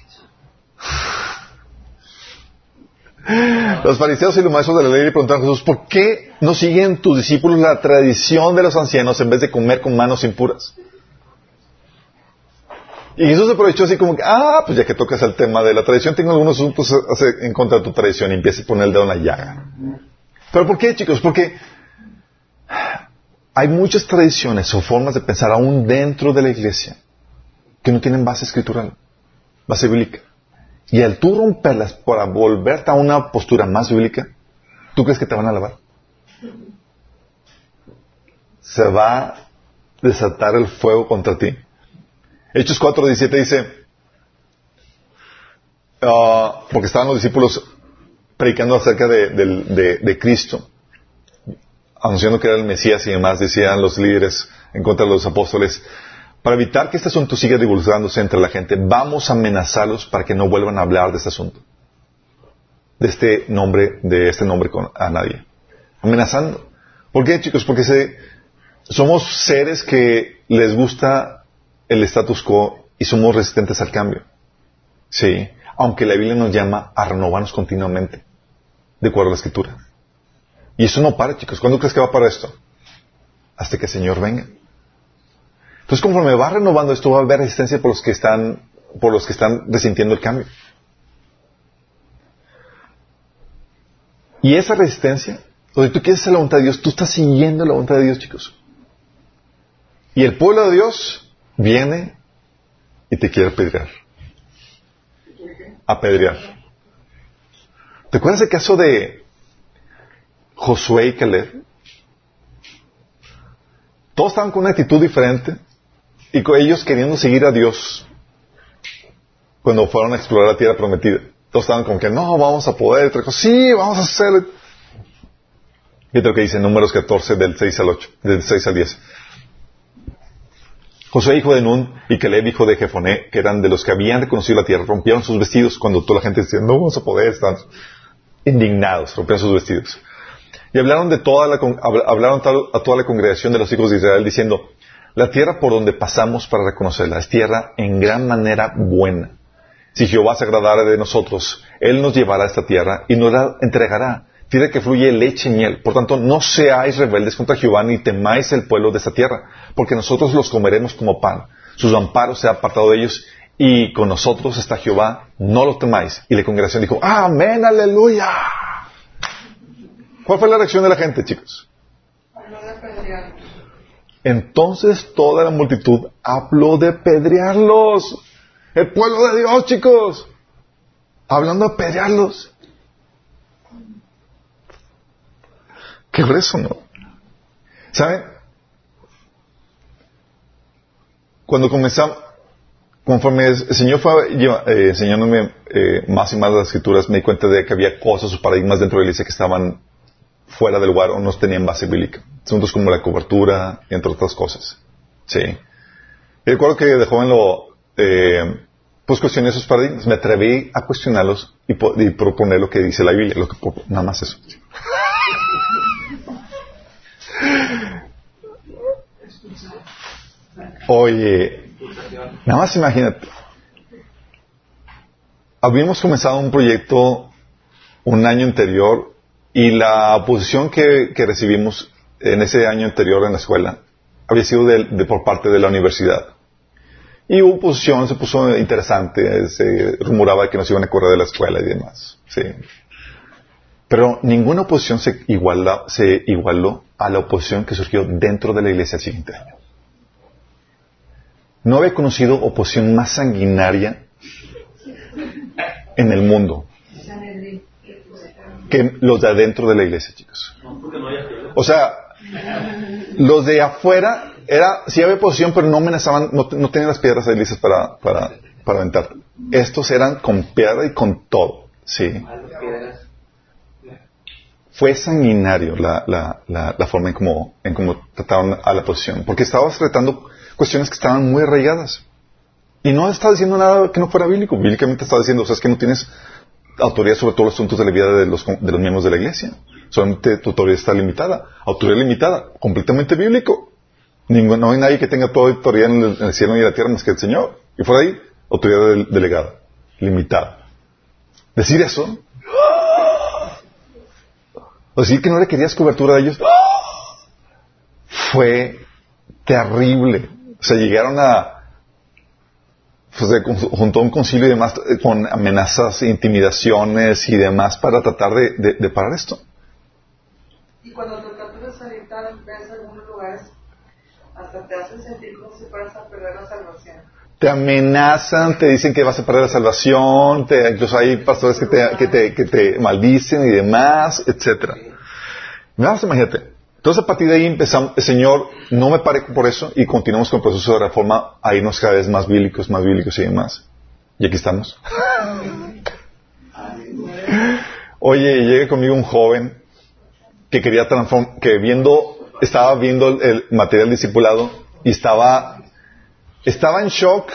Los fariseos y los maestros de la ley le preguntaron a Jesús, ¿por qué no siguen tus discípulos la tradición de los ancianos en vez de comer con manos impuras? Y Jesús aprovechó así como que, ah, pues ya que tocas el tema de la tradición, tengo algunos asuntos en contra de tu tradición y empieza a poner el dedo en la llaga. ¿Pero por qué, chicos? Porque hay muchas tradiciones o formas de pensar aún dentro de la iglesia que no tienen base escritural, base bíblica. Y al tú romperlas para volverte a una postura más bíblica, ¿tú crees que te van a lavar? Se va a desatar el fuego contra ti. Hechos 4.17 dice, ah, porque estaban los discípulos predicando acerca de, Cristo, anunciando que era el Mesías y demás, decían los líderes en contra de los apóstoles, para evitar que este asunto siga divulgándose entre la gente, vamos a amenazarlos para que no vuelvan a hablar de este asunto, de este nombre, de este nombre a nadie. Amenazando. ¿Por qué, chicos? Porque somos seres que les gusta el status quo y somos resistentes al cambio. Sí, aunque la Biblia nos llama a renovarnos continuamente, de acuerdo a la Escritura. Y eso no para, chicos. ¿Cuándo crees que va para esto? Hasta que el Señor venga. Entonces, conforme va renovando esto, va a haber resistencia por los que están, por los que están resintiendo el cambio. Y esa resistencia, donde tú quieres hacer la voluntad de Dios, tú estás siguiendo la voluntad de Dios, chicos. Y el pueblo de Dios viene y te quiere apedrear. Apedrear. ¿Te acuerdas el caso de Josué y Caleb? Todos estaban con una actitud diferente y ellos queriendo seguir a Dios cuando fueron a explorar la tierra prometida. Todos estaban como que no, vamos a poder, sí, vamos a hacerlo. Y lo que dice números 14 del 6 al 8, del 6 al 10. Josué, hijo de Nun, y Caleb, hijo de Jefoné, que eran de los que habían reconocido la tierra, rompieron sus vestidos cuando toda la gente decía, no vamos a poder estar indignados, rompieron sus vestidos. Y hablaron, de toda la, hablaron a toda la congregación de los hijos de Israel diciendo, la tierra por donde pasamos para reconocerla es tierra en gran manera buena. Si Jehová se agradara de nosotros, Él nos llevará a esta tierra y nos la entregará. Tierra que fluye leche y miel. Por tanto, no seáis rebeldes contra Jehová ni temáis el pueblo de esta tierra, porque nosotros los comeremos como pan. Sus amparos se ha apartado de ellos y con nosotros está Jehová, no lo temáis. Y la congregación dijo, amén, aleluya. ¿Cuál fue la reacción de la gente, chicos? Entonces toda la multitud habló de pedrearlos. El pueblo de Dios, chicos. Hablando de pedrearlos. Qué grueso, ¿no? ¿Saben? Cuando comenzamos, conforme el Señor fue eh, enseñándome eh, más y más las escrituras, me di cuenta de que había cosas o paradigmas dentro de la iglesia que estaban fuera del lugar o no tenían base bíblica. Asuntos como la cobertura, entre otras cosas. Sí. Y recuerdo que de joven lo, eh, pues cuestioné esos paradigmas. Me atreví a cuestionarlos y, proponer lo que dice la Biblia. Lo que, nada más eso. Oye, nada más imagínate. Habíamos comenzado un proyecto un año anterior y la oposición que, recibimos en ese año anterior en la escuela había sido de, por parte de la universidad. Y hubo oposición, se puso interesante, se rumoraba que nos iban a correr de la escuela y demás. Sí. Pero ninguna oposición se, se igualó a la oposición que surgió dentro de la iglesia el siguiente año. No había conocido oposición más sanguinaria en el mundo que los de adentro de la iglesia, chicos. O sea, los de afuera era, sí había oposición, pero no amenazaban, no, tenían las piedras listas para, para, para aventar. Estos eran con piedra y con todo, sí. Fue sanguinario la, la, la, forma en cómo, en cómo trataron a la oposición, porque estabas tratando cuestiones que estaban muy arraigadas. Y no estaba diciendo nada que no fuera bíblico. Bíblicamente estaba diciendo, o sea, es que no tienes autoridad sobre todos los asuntos de la vida de los, de los miembros de la iglesia. Solamente tu autoridad está limitada. Autoridad limitada, completamente bíblico. no hay nadie que tenga toda autoridad en el, cielo y en la tierra más que el Señor. Y por ahí, autoridad delegada, limitada. Decir eso, o decir que no le querías cobertura de ellos, fue terrible. O sea, llegaron a, pues, junto a un concilio y demás, eh, con amenazas, intimidaciones y demás para tratar de, de, parar esto. Y cuando trataste de salir ves algunos lugares, hasta te hacen sentir como si fueras a perder la salvación. Te amenazan, te dicen que vas a perder la salvación, te, incluso hay pastores que te, que te, que te maldicen y demás, etcétera. Vamos, imagínate, entonces a partir de ahí empezamos, Señor no me pare por eso y continuamos con el proceso de reforma a irnos cada vez más bíblicos, más bíblicos y demás. Y aquí estamos. Oye, llega conmigo un joven que quería transformar, que viendo, estaba viendo el, material discipulado y estaba, estaba en shock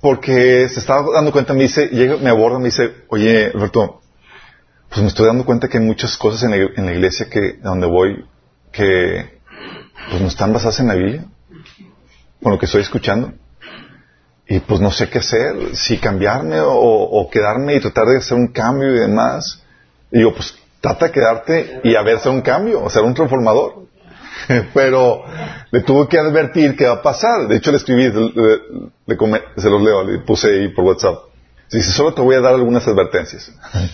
porque se estaba dando cuenta, me dice, llega, me aborda, me dice, oye, Alberto, pues me estoy dando cuenta que hay muchas cosas en la, iglesia que donde voy que pues no están basadas en la Biblia, con lo que estoy escuchando. Y pues no sé qué hacer, si cambiarme o, quedarme y tratar de hacer un cambio y demás. Y digo, pues trata de quedarte y a ver hacer un cambio, o ser un transformador. Pero le tuve que advertir qué va a pasar. De hecho, le escribí, se los leo, le puse ahí por WhatsApp. Dice, solo te voy a dar algunas advertencias.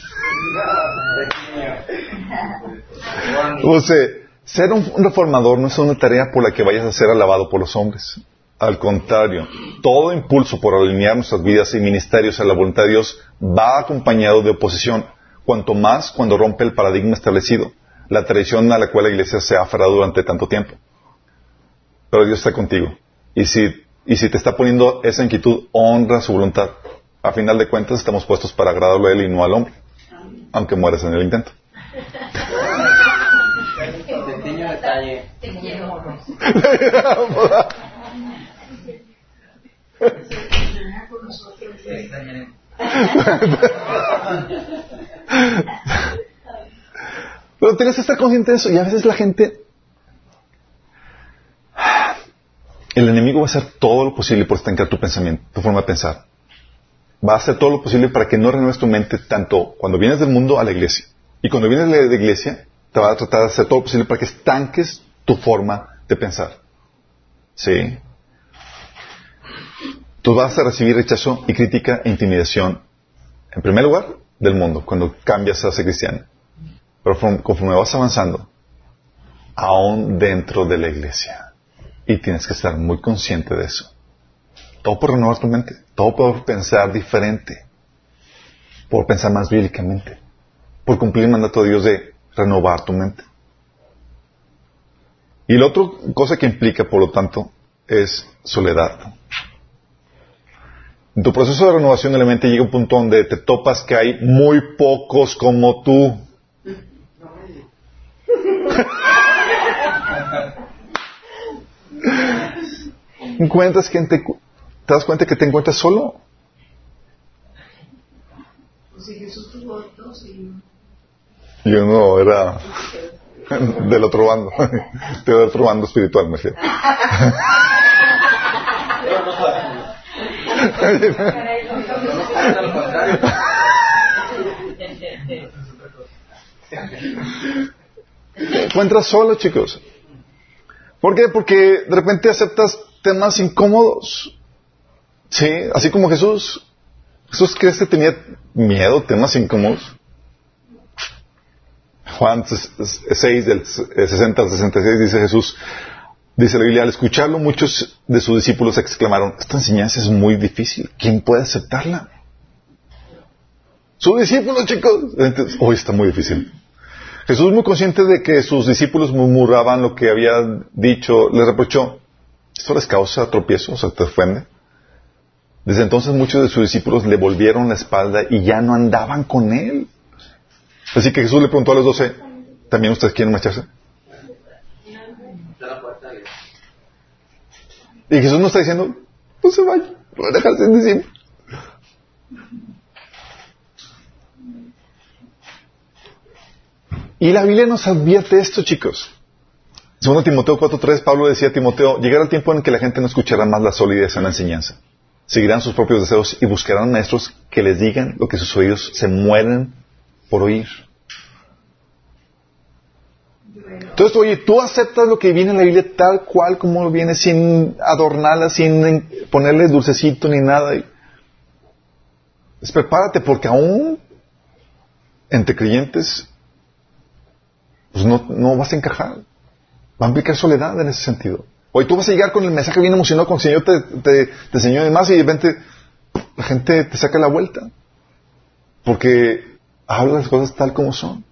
Ser un reformador no es una tarea por la que vayas a ser alabado por los hombres. Al contrario, todo impulso por alinear nuestras vidas y ministerios a la voluntad de Dios va acompañado de oposición, cuanto más cuando rompe el paradigma establecido, la tradición a la cual la iglesia se ha aferrado durante tanto tiempo. Pero Dios está contigo. Y si, y si te está poniendo esa inquietud, honra su voluntad a final de cuentas estamos puestos para agradarlo a Él y no al hombre, aunque mueras en el intento. Pero tienes que estar consciente de eso. Y a veces la gente... El enemigo va a hacer todo lo posible por estancar tu pensamiento, tu forma de pensar. Va a hacer todo lo posible para que no renueves tu mente tanto cuando vienes del mundo a la iglesia. Y cuando vienes de la iglesia, te va a tratar de hacer todo lo posible para que estanques tu forma de pensar. ¿Sí? Tú vas a recibir rechazo y crítica e intimidación, en primer lugar, del mundo, cuando cambias a ser cristiano. Pero conforme vas avanzando, aún dentro de la iglesia. Y tienes que estar muy consciente de eso. Todo por renovar tu mente, todo por pensar diferente, por pensar más bíblicamente, por cumplir el mandato de Dios de renovar tu mente. Y la otra cosa que implica, por lo tanto, es soledad. En tu proceso de renovación de la mente llega un punto donde te topas que hay muy pocos como tú. encuentras que te, das cuenta que te encuentras solo. Pues si Jesús tuvo y era del otro bando, del otro bando espiritual, me refiero. Te encuentras solo, chicos. ¿Por qué? Porque de repente aceptas temas incómodos. Sí, así como Jesús. Jesús crees que tenía miedo, temas incómodos. Juan 6, del 60 al 66, dice Jesús, dice la Biblia, al escucharlo muchos de sus discípulos exclamaron, esta enseñanza es muy difícil, ¿quién puede aceptarla? Sus discípulos, chicos, hoy está muy difícil. Jesús, muy consciente de que sus discípulos murmuraban lo que había dicho, les reprochó, ¿esto les causa tropiezo? O sea, te ofende. Desde entonces muchos de sus discípulos le volvieron la espalda y ya no andaban con él. Así que Jesús le preguntó a los doce, ¿también ustedes quieren marcharse? Y Jesús no está diciendo, no se vaya, lo voy a dejar sin decir. Y la Biblia nos advierte esto, chicos. Segundo Timoteo 4.3, Pablo decía a Timoteo, llegará el tiempo en que la gente no escuchará más la solidez en la enseñanza. Seguirán sus propios deseos y buscarán maestros que les digan lo que sus oídos se mueren por oír. Entonces, oye, tú aceptas lo que viene en la Biblia tal cual como viene, sin adornarla, sin ponerle dulcecito ni nada. Pues prepárate porque aún entre creyentes pues no, no vas a encajar. Va a implicar soledad en ese sentido. Hoy tú vas a llegar con el mensaje bien emocionado, con el Señor te, te, te enseñó y demás, y de repente la gente te saca la vuelta. Porque habla las cosas tal como son.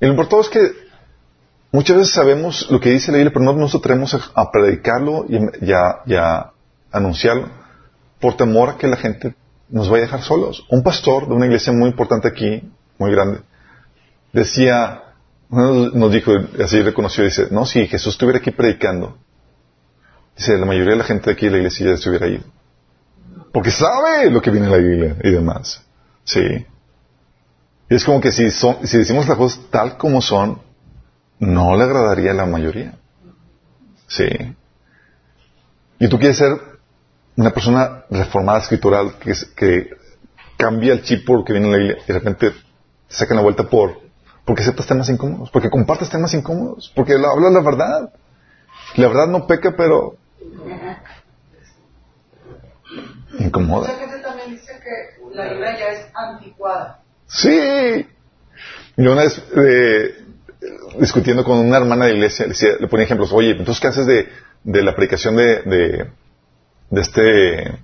Y lo importante es que muchas veces sabemos lo que dice la Biblia, pero no nos atrevemos a, predicarlo y, a, anunciarlo por temor a que la gente nos vaya a dejar solos. Un pastor de una iglesia muy importante aquí, muy grande, decía, nos dijo, así reconoció, dice, no, si Jesús estuviera aquí predicando, dice, la mayoría de la gente de aquí de la iglesia ya se hubiera ido. Porque sabe lo que viene en la Biblia y demás. Sí. Y es como que si, son, si decimos las cosas tal como son, no le agradaría a la mayoría. Sí. Y tú quieres ser una persona reformada escritural que, que cambia el chip por lo que viene en la Biblia y de repente te sacan la vuelta por porque aceptas temas incómodos, porque compartes temas incómodos, porque hablas la verdad. La verdad no peca, pero incomoda. Mucha gente también dice que la Biblia ya es anticuada. Sí. Yo una vez eh, discutiendo con una hermana de la iglesia, le, decía, le ponía ejemplos, oye, entonces ¿qué haces de, de la predicación de, de, de, este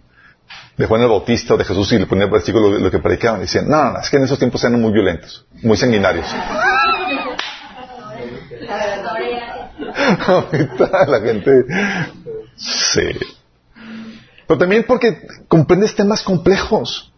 de Juan el Bautista o de Jesús y le ponía el versículo lo, lo que predicaban? Y decían, no, no, es que en esos tiempos eran muy violentos, muy sanguinarios. Ahorita la gente... Sí. Pero también porque comprendes temas complejos.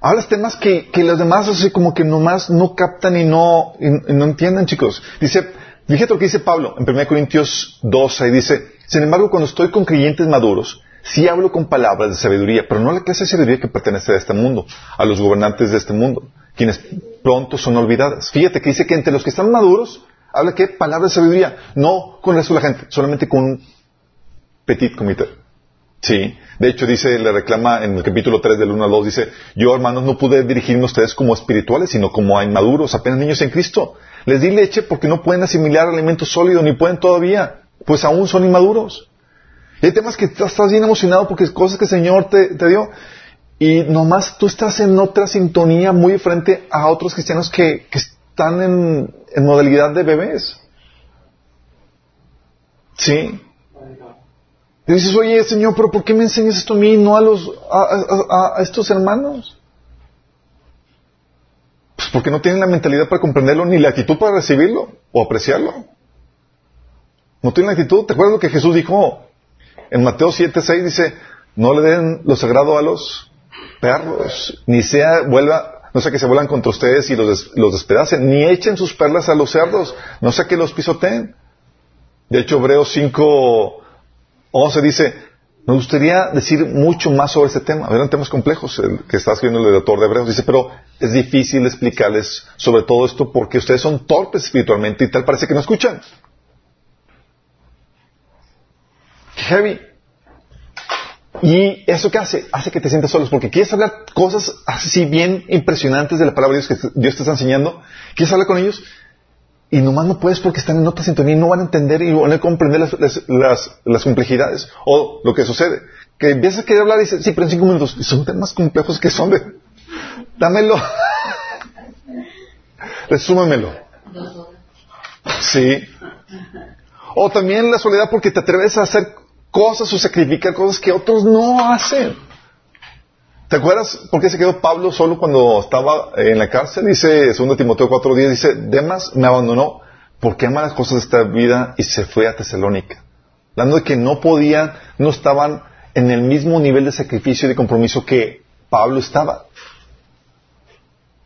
Hablas temas que, que los demás así como que nomás no captan y no, y, no entienden, chicos. Dice Fíjate lo que dice Pablo en 1 Corintios 12, y dice, sin embargo, cuando estoy con creyentes maduros, sí hablo con palabras de sabiduría, pero no la clase de sabiduría que pertenece a este mundo, a los gobernantes de este mundo, quienes pronto son olvidadas. Fíjate que dice que entre los que están maduros, habla que palabras de sabiduría, no con el resto de la gente, solamente con un petit comité. Sí, de hecho dice, le reclama en el capítulo 3 del 1 al 2, dice, yo hermanos no pude dirigirme a ustedes como espirituales, sino como a inmaduros, apenas niños en Cristo. Les di leche porque no pueden asimilar alimento sólido, ni pueden todavía, pues aún son inmaduros. Y hay temas que estás bien emocionado porque es cosas que el Señor te, dio, y nomás tú estás en otra sintonía muy diferente a otros cristianos que, están en, modalidad de bebés. Sí. Y dices, oye, Señor, pero ¿por qué me enseñas esto a mí y no a, los, a, estos hermanos? Pues porque no tienen la mentalidad para comprenderlo ni la actitud para recibirlo o apreciarlo. No tienen la actitud. ¿Te acuerdas lo que Jesús dijo en Mateo 7, 6? Dice, no le den lo sagrado a los perros, ni sea, vuelva, no sea que se vuelan contra ustedes y los, los despedacen, ni echen sus perlas a los cerdos, no sea que los pisoteen. De hecho, Hebreos 5, o se dice, me gustaría decir mucho más sobre este tema. Eran temas complejos el que está escribiendo el autor de Hebreos. Dice, pero es difícil explicarles sobre todo esto porque ustedes son torpes espiritualmente y tal parece que no escuchan. Heavy. ¿Y eso qué hace? Hace que te sientas solos porque quieres hablar cosas así bien impresionantes de la palabra de Dios que Dios te está enseñando. ¿Quieres hablar con ellos? y nomás no puedes porque están en otra sintonía y no van a entender y van a comprender las, complejidades. O lo que sucede, que empiezas a querer hablar y dices, sí, pero en cinco minutos, son temas complejos que son de, dámelo, resúmemelo. Sí. O también la soledad porque te atreves a hacer cosas o sacrificar cosas que otros no hacen. ¿Te acuerdas por qué se quedó Pablo solo cuando estaba en la cárcel? Dice 2 Timoteo 4.10, dice, Demas me abandonó porque ama las cosas de esta vida y se fue a Tesalónica. Hablando de que no podían, no estaban en el mismo nivel de sacrificio y de compromiso que Pablo estaba.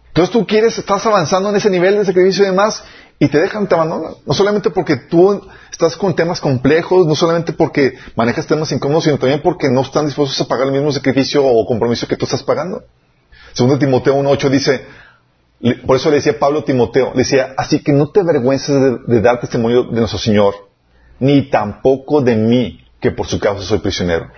Entonces tú quieres, estás avanzando en ese nivel de sacrificio y demás, y te dejan, te abandonan. No solamente porque tú estás con temas complejos, no solamente porque manejas temas incómodos, sino también porque no están dispuestos a pagar el mismo sacrificio o compromiso que tú estás pagando. Segundo Timoteo 1.8 dice, por eso le decía Pablo a Timoteo, le decía, así que no te avergüences de, dar testimonio de nuestro Señor, ni tampoco de mí, que por su causa soy prisionero.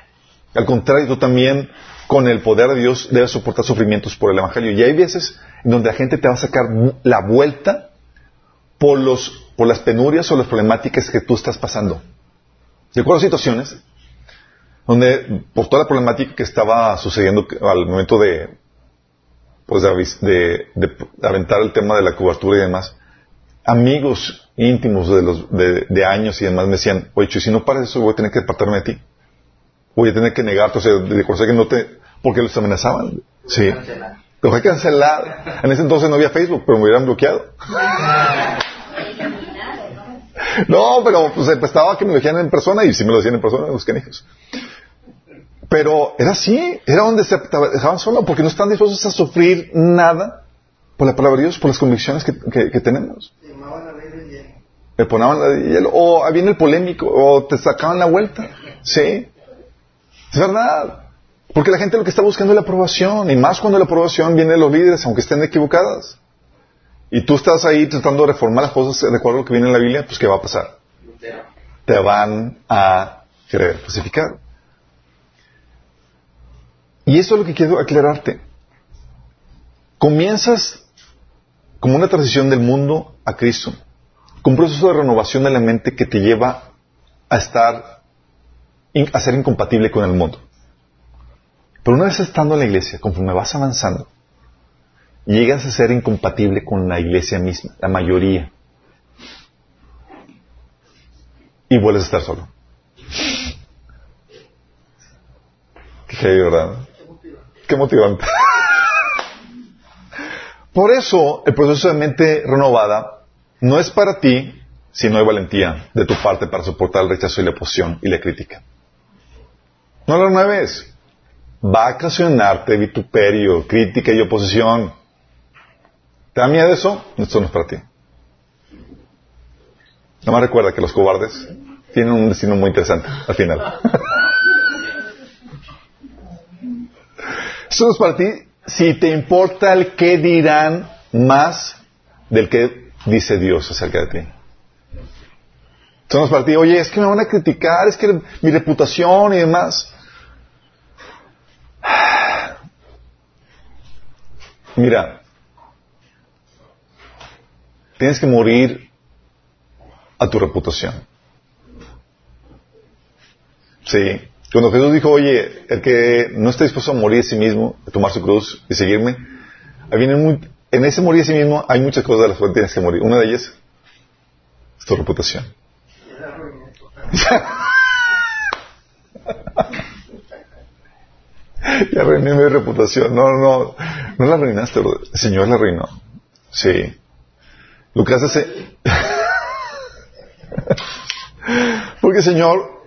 Al contrario, tú también, con el poder de Dios, debes soportar sufrimientos por el Evangelio. Y hay veces en donde la gente te va a sacar la vuelta por, los, por las penurias o las problemáticas que tú estás pasando. Recuerdo situaciones donde, por toda la problemática que estaba sucediendo al momento de, pues de, aventar el tema de la cobertura y demás, amigos íntimos de, los, de, años y demás me decían, oye, si no pares eso, voy a tener que apartarme de ti. Voy a tener que negarte, o sea, de que no te... Porque los amenazaban. Sí. Lo voy a cancelar. En ese entonces no había Facebook, pero me hubieran bloqueado. No, pero pues estaba que me lo decían en persona y si me lo decían en persona, los hijos. Pero era así, era donde se dejaban solo porque no están dispuestos a sufrir nada por la palabra de Dios, por las convicciones que, tenemos. Me ponían la hielo, o había el polémico, o te sacaban la vuelta. Sí, es verdad. Porque la gente lo que está buscando es la aprobación, y más cuando la aprobación viene de los líderes, aunque estén equivocadas. Y tú estás ahí tratando de reformar las cosas de acuerdo a lo que viene en la Biblia, pues ¿qué va a pasar? Te van a querer pacificar. Y eso es lo que quiero aclararte. Comienzas como una transición del mundo a Cristo, con un proceso de renovación de la mente que te lleva a estar, a ser incompatible con el mundo. Pero una vez estando en la iglesia, conforme vas avanzando, llegas a ser incompatible con la iglesia misma, la mayoría. Y vuelves a estar solo. Qué ¿verdad? Qué motivante. Por eso, el proceso de mente renovada no es para ti si no hay valentía de tu parte para soportar el rechazo y la oposición y la crítica. No lo renueves. Va a ocasionarte vituperio, crítica y oposición. ¿Te da miedo eso? Esto no es para ti. Nada más recuerda que los cobardes tienen un destino muy interesante al final. Eso es para ti si te importa el qué dirán más del que dice Dios acerca de ti. Son para ti, oye, es que me van a criticar, es que mi reputación y demás. Mira, tienes que morir a tu reputación. Sí. Cuando Jesús dijo, oye, el que no está dispuesto a morir a sí mismo, a tomar su cruz y seguirme, en ese morir a sí mismo hay muchas cosas de las cuales tienes que morir. Una de ellas es tu reputación. ya arruiné mi reputación. No, no, no la arruinaste, el Señor la arruinó. Sí. Lucas hace... Porque el Señor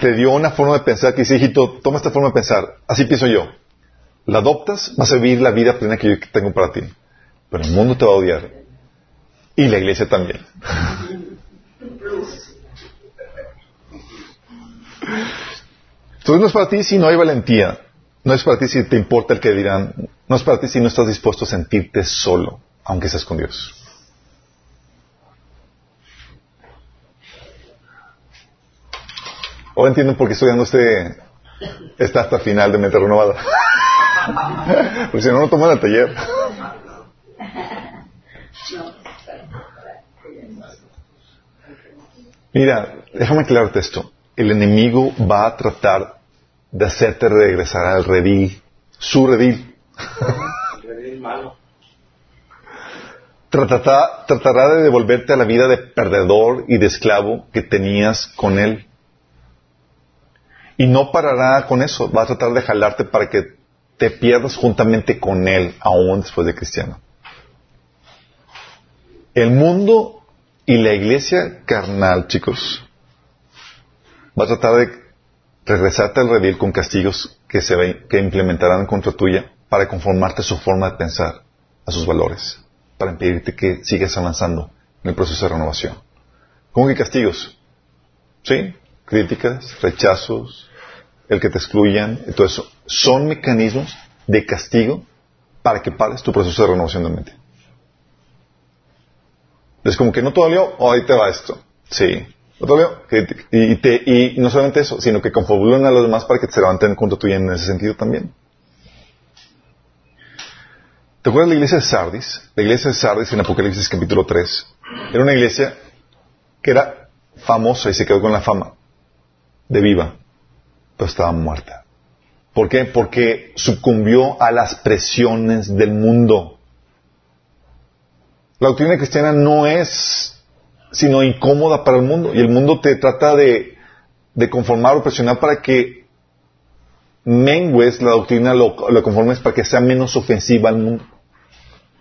te dio una forma de pensar que dice, hijito, toma esta forma de pensar. Así pienso yo. La adoptas, vas a vivir la vida plena que yo tengo para ti. Pero el mundo te va a odiar. Y la iglesia también. Entonces no es para ti si no hay valentía. No es para ti si te importa el que dirán. No es para ti si no estás dispuesto a sentirte solo, aunque estés con Dios. Ahora entienden por qué estoy dando este, esta hasta final de mente renovada. Porque si no, no toman el taller. Mira, déjame aclararte esto. El enemigo va a tratar de hacerte regresar al redil, su redil. redil malo. Tratará, de devolverte a la vida de perdedor y de esclavo que tenías con él. Y no parará con eso, va a tratar de jalarte para que te pierdas juntamente con Él, aún después de cristiano. El mundo y la iglesia carnal, chicos, va a tratar de regresarte al redil con castigos que, se que implementarán contra tuya para conformarte a su forma de pensar, a sus valores, para impedirte que sigas avanzando en el proceso de renovación. ¿Cómo que castigos? ¿Sí? Críticas, rechazos, el que te excluyan, todo eso, son mecanismos de castigo para que pares tu proceso de renovación de mente. Es como que no te dolió, oh, ahí te va esto. Sí. ¿No te dolió? Y, y, no solamente eso, sino que confabulan a los demás para que se levanten contra tuyo en ese sentido también. ¿Te acuerdas de la iglesia de Sardis? La iglesia de Sardis en Apocalipsis capítulo 3 era una iglesia que era famosa y se quedó con la fama de viva pero estaba muerta. ¿Por qué? Porque sucumbió a las presiones del mundo. La doctrina cristiana no es sino incómoda para el mundo y el mundo te trata de, conformar o presionar para que mengues la doctrina, lo, conformes para que sea menos ofensiva al mundo.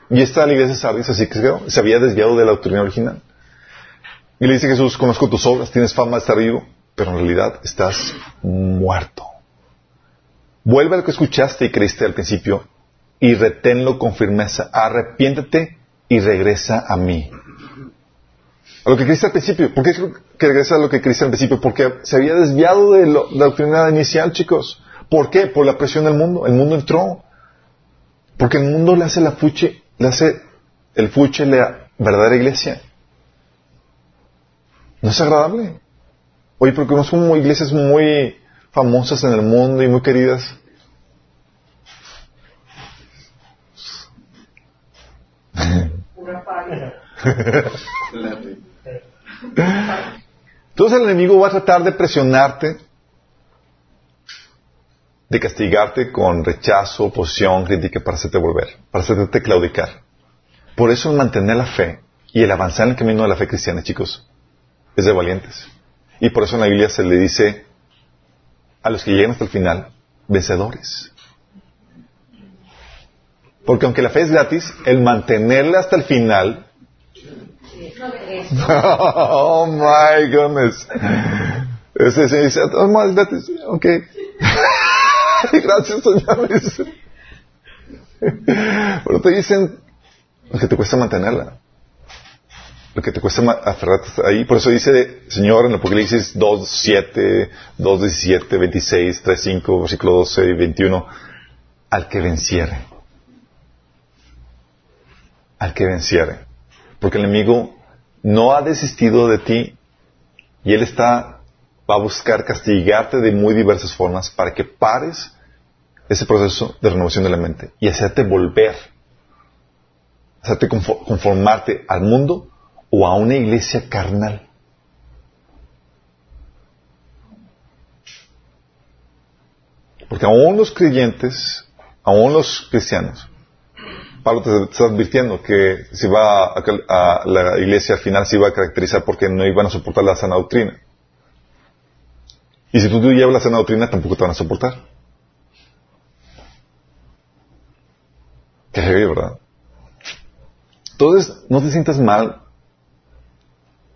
Y esta la iglesia Sardis así que se había desviado de la doctrina original. Y le dice Jesús, conozco tus obras, tienes fama de estar vivo, pero en realidad estás muerto. Vuelve a lo que escuchaste y creíste al principio y reténlo con firmeza. Arrepiéntete y regresa a mí. A lo que creíste al principio. ¿Por qué que regresa a lo que creíste al principio? Porque se había desviado de la doctrina inicial, chicos. ¿Por qué? Por la presión del mundo. El mundo entró. Porque el mundo le hace la fuche, le hace el fuche la verdadera iglesia. ¿No es agradable? Oye, porque no son iglesias muy famosas en el mundo y muy queridas. Entonces el enemigo va a tratar de presionarte, de castigarte con rechazo, oposición, crítica para hacerte volver, para hacerte claudicar. Por eso el mantener la fe y el avanzar en el camino de la fe cristiana, chicos, es de valientes. Y por eso en la Biblia se le dice a los que llegan hasta el final, vencedores. Porque aunque la fe es gratis, el mantenerla hasta el final. oh my goodness. Se dice, oh, es gratis. Ok. Gracias, señores. Pero te dicen que te cuesta mantenerla. lo que te cuesta aferrarte ahí. Por eso dice Señor en Apocalipsis 2, 7, 2, 17, 26, 3, 5, versículo 12 y 21, al que venciere. Al que venciere. Porque el enemigo no ha desistido de ti y él está, va a buscar castigarte de muy diversas formas para que pares ese proceso de renovación de la mente y hacerte volver, hacerte conformarte al mundo o a una iglesia carnal. Porque aún los creyentes, aún los cristianos, Pablo te está advirtiendo que si va a, la iglesia al final se iba a caracterizar porque no iban a soportar la sana doctrina. Y si tú, llevas la sana doctrina, tampoco te van a soportar. Qué heavy, ¿verdad? Entonces, no te sientas mal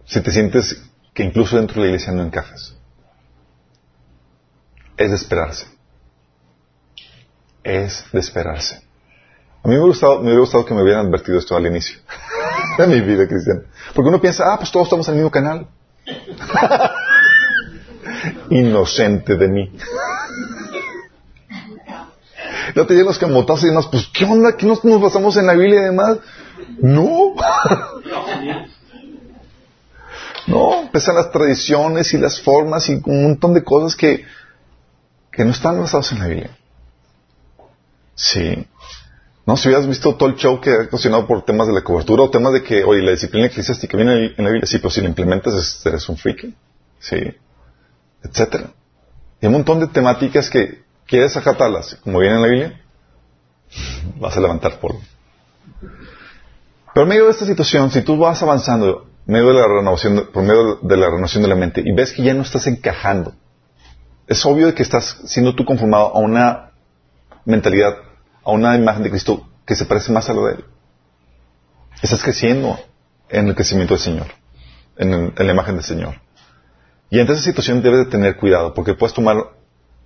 si te sientes que incluso dentro de la iglesia no encajas. Es de esperarse. Es de esperarse. A mí me, gustado, me hubiera gustado que me hubieran advertido esto al inicio de mi vida cristiana. Porque uno piensa, ah, pues todos estamos en el mismo canal. Inocente de mí. No te los camotazos y demás, pues ¿qué onda? ¿Qué nos, nos basamos en la Biblia y demás? No. no, pesan las tradiciones y las formas y un montón de cosas que, que no están basadas en la Biblia. Sí. No, si hubieras visto todo el show que ha ocasionado por temas de la cobertura o temas de que, oye, la disciplina eclesiástica viene en la Biblia, sí, pero si la implementas eres un friki. Sí. Etcétera. Y un montón de temáticas que quieres acatarlas, como viene en la Biblia, vas a levantar polvo. Pero en medio de esta situación, si tú vas avanzando medio de la renovación, por medio de la renovación de la mente y ves que ya no estás encajando, es obvio que estás siendo tú conformado a una mentalidad, a una imagen de Cristo que se parece más a lo de Él. Estás creciendo en el crecimiento del Señor, en, la imagen del Señor. Y en esa situación debes de tener cuidado, porque puedes tomar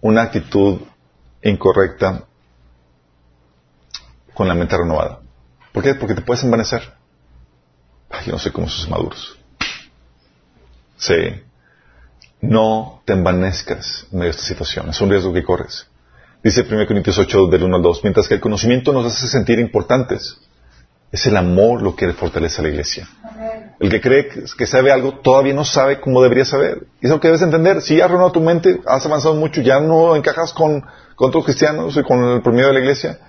una actitud incorrecta con la mente renovada. ¿Por qué? Porque te puedes envanecer. Ay, yo no sé cómo sos maduros. Sí. No te envanezcas en medio de esta situación. Es un riesgo que corres. Dice 1 Corintios 8 del 1 al 2, mientras que el conocimiento nos hace sentir importantes, es el amor lo que fortalece a la iglesia. El que cree que sabe algo todavía no sabe cómo debería saber. Y es lo que debes entender. Si has renovado tu mente, has avanzado mucho, ya no encajas con, con otros cristianos y con el promedio de la iglesia,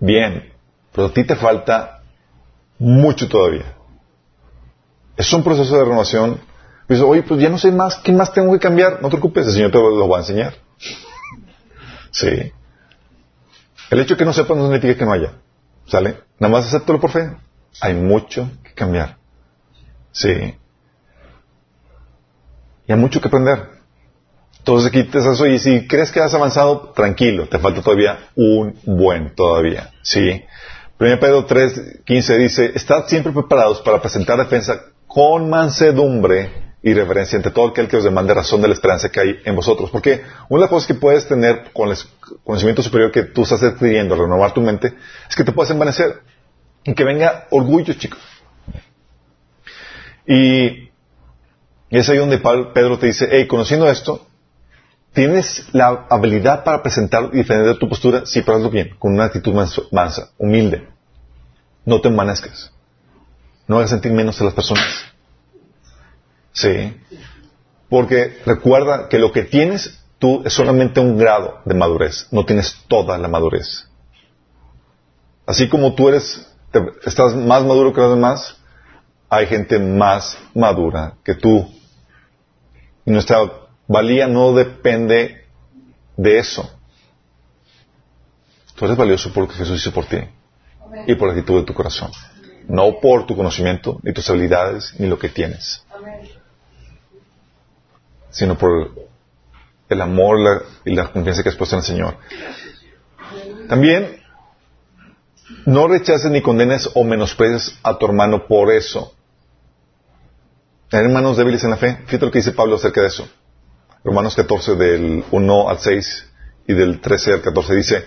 bien, pero a ti te falta mucho todavía. Es un proceso de renovación. Dices, oye, pues ya no sé más, ¿qué más tengo que cambiar? No te preocupes, el Señor te lo va a enseñar. Sí. El hecho de que no sepas no significa que no haya. ¿Sale? Nada más acéptalo por fe. Hay mucho que cambiar. Sí. Y hay mucho que aprender. Entonces aquí te eso y si crees que has avanzado, tranquilo, te falta todavía un buen todavía. Sí. 1 Pedro 3, 15 dice, estad siempre preparados para presentar defensa con mansedumbre y reverencia ante todo aquel que os demande razón de la esperanza que hay en vosotros. Porque una de las cosas que puedes tener con el conocimiento superior que tú estás adquiriendo renovar tu mente es que te puedes envanecer y que venga orgullo, chicos. Y, es ahí donde Pedro te dice, hey, conociendo esto, ¿tienes la habilidad para presentar y defender tu postura? Sí, pero hazlo bien, con una actitud mansa, humilde. No te envanezcas. No hagas sentir menos a las personas. Sí. Porque recuerda que lo que tienes tú es solamente un grado de madurez. No tienes toda la madurez. Así como tú eres, estás más maduro que los demás, hay gente más madura que tú. Y nuestra valía no depende de eso. Tú eres valioso por lo que Jesús hizo por ti y por la actitud de tu corazón. No por tu conocimiento, ni tus habilidades, ni lo que tienes. Sino por el amor y la confianza que has puesto en el Señor. También, no rechaces ni condenes o menosprecies a tu hermano por eso. Hermanos débiles en la fe. Fíjate lo que dice Pablo acerca de eso. Romanos 14, del 1 al 6 y del 13 al 14 dice,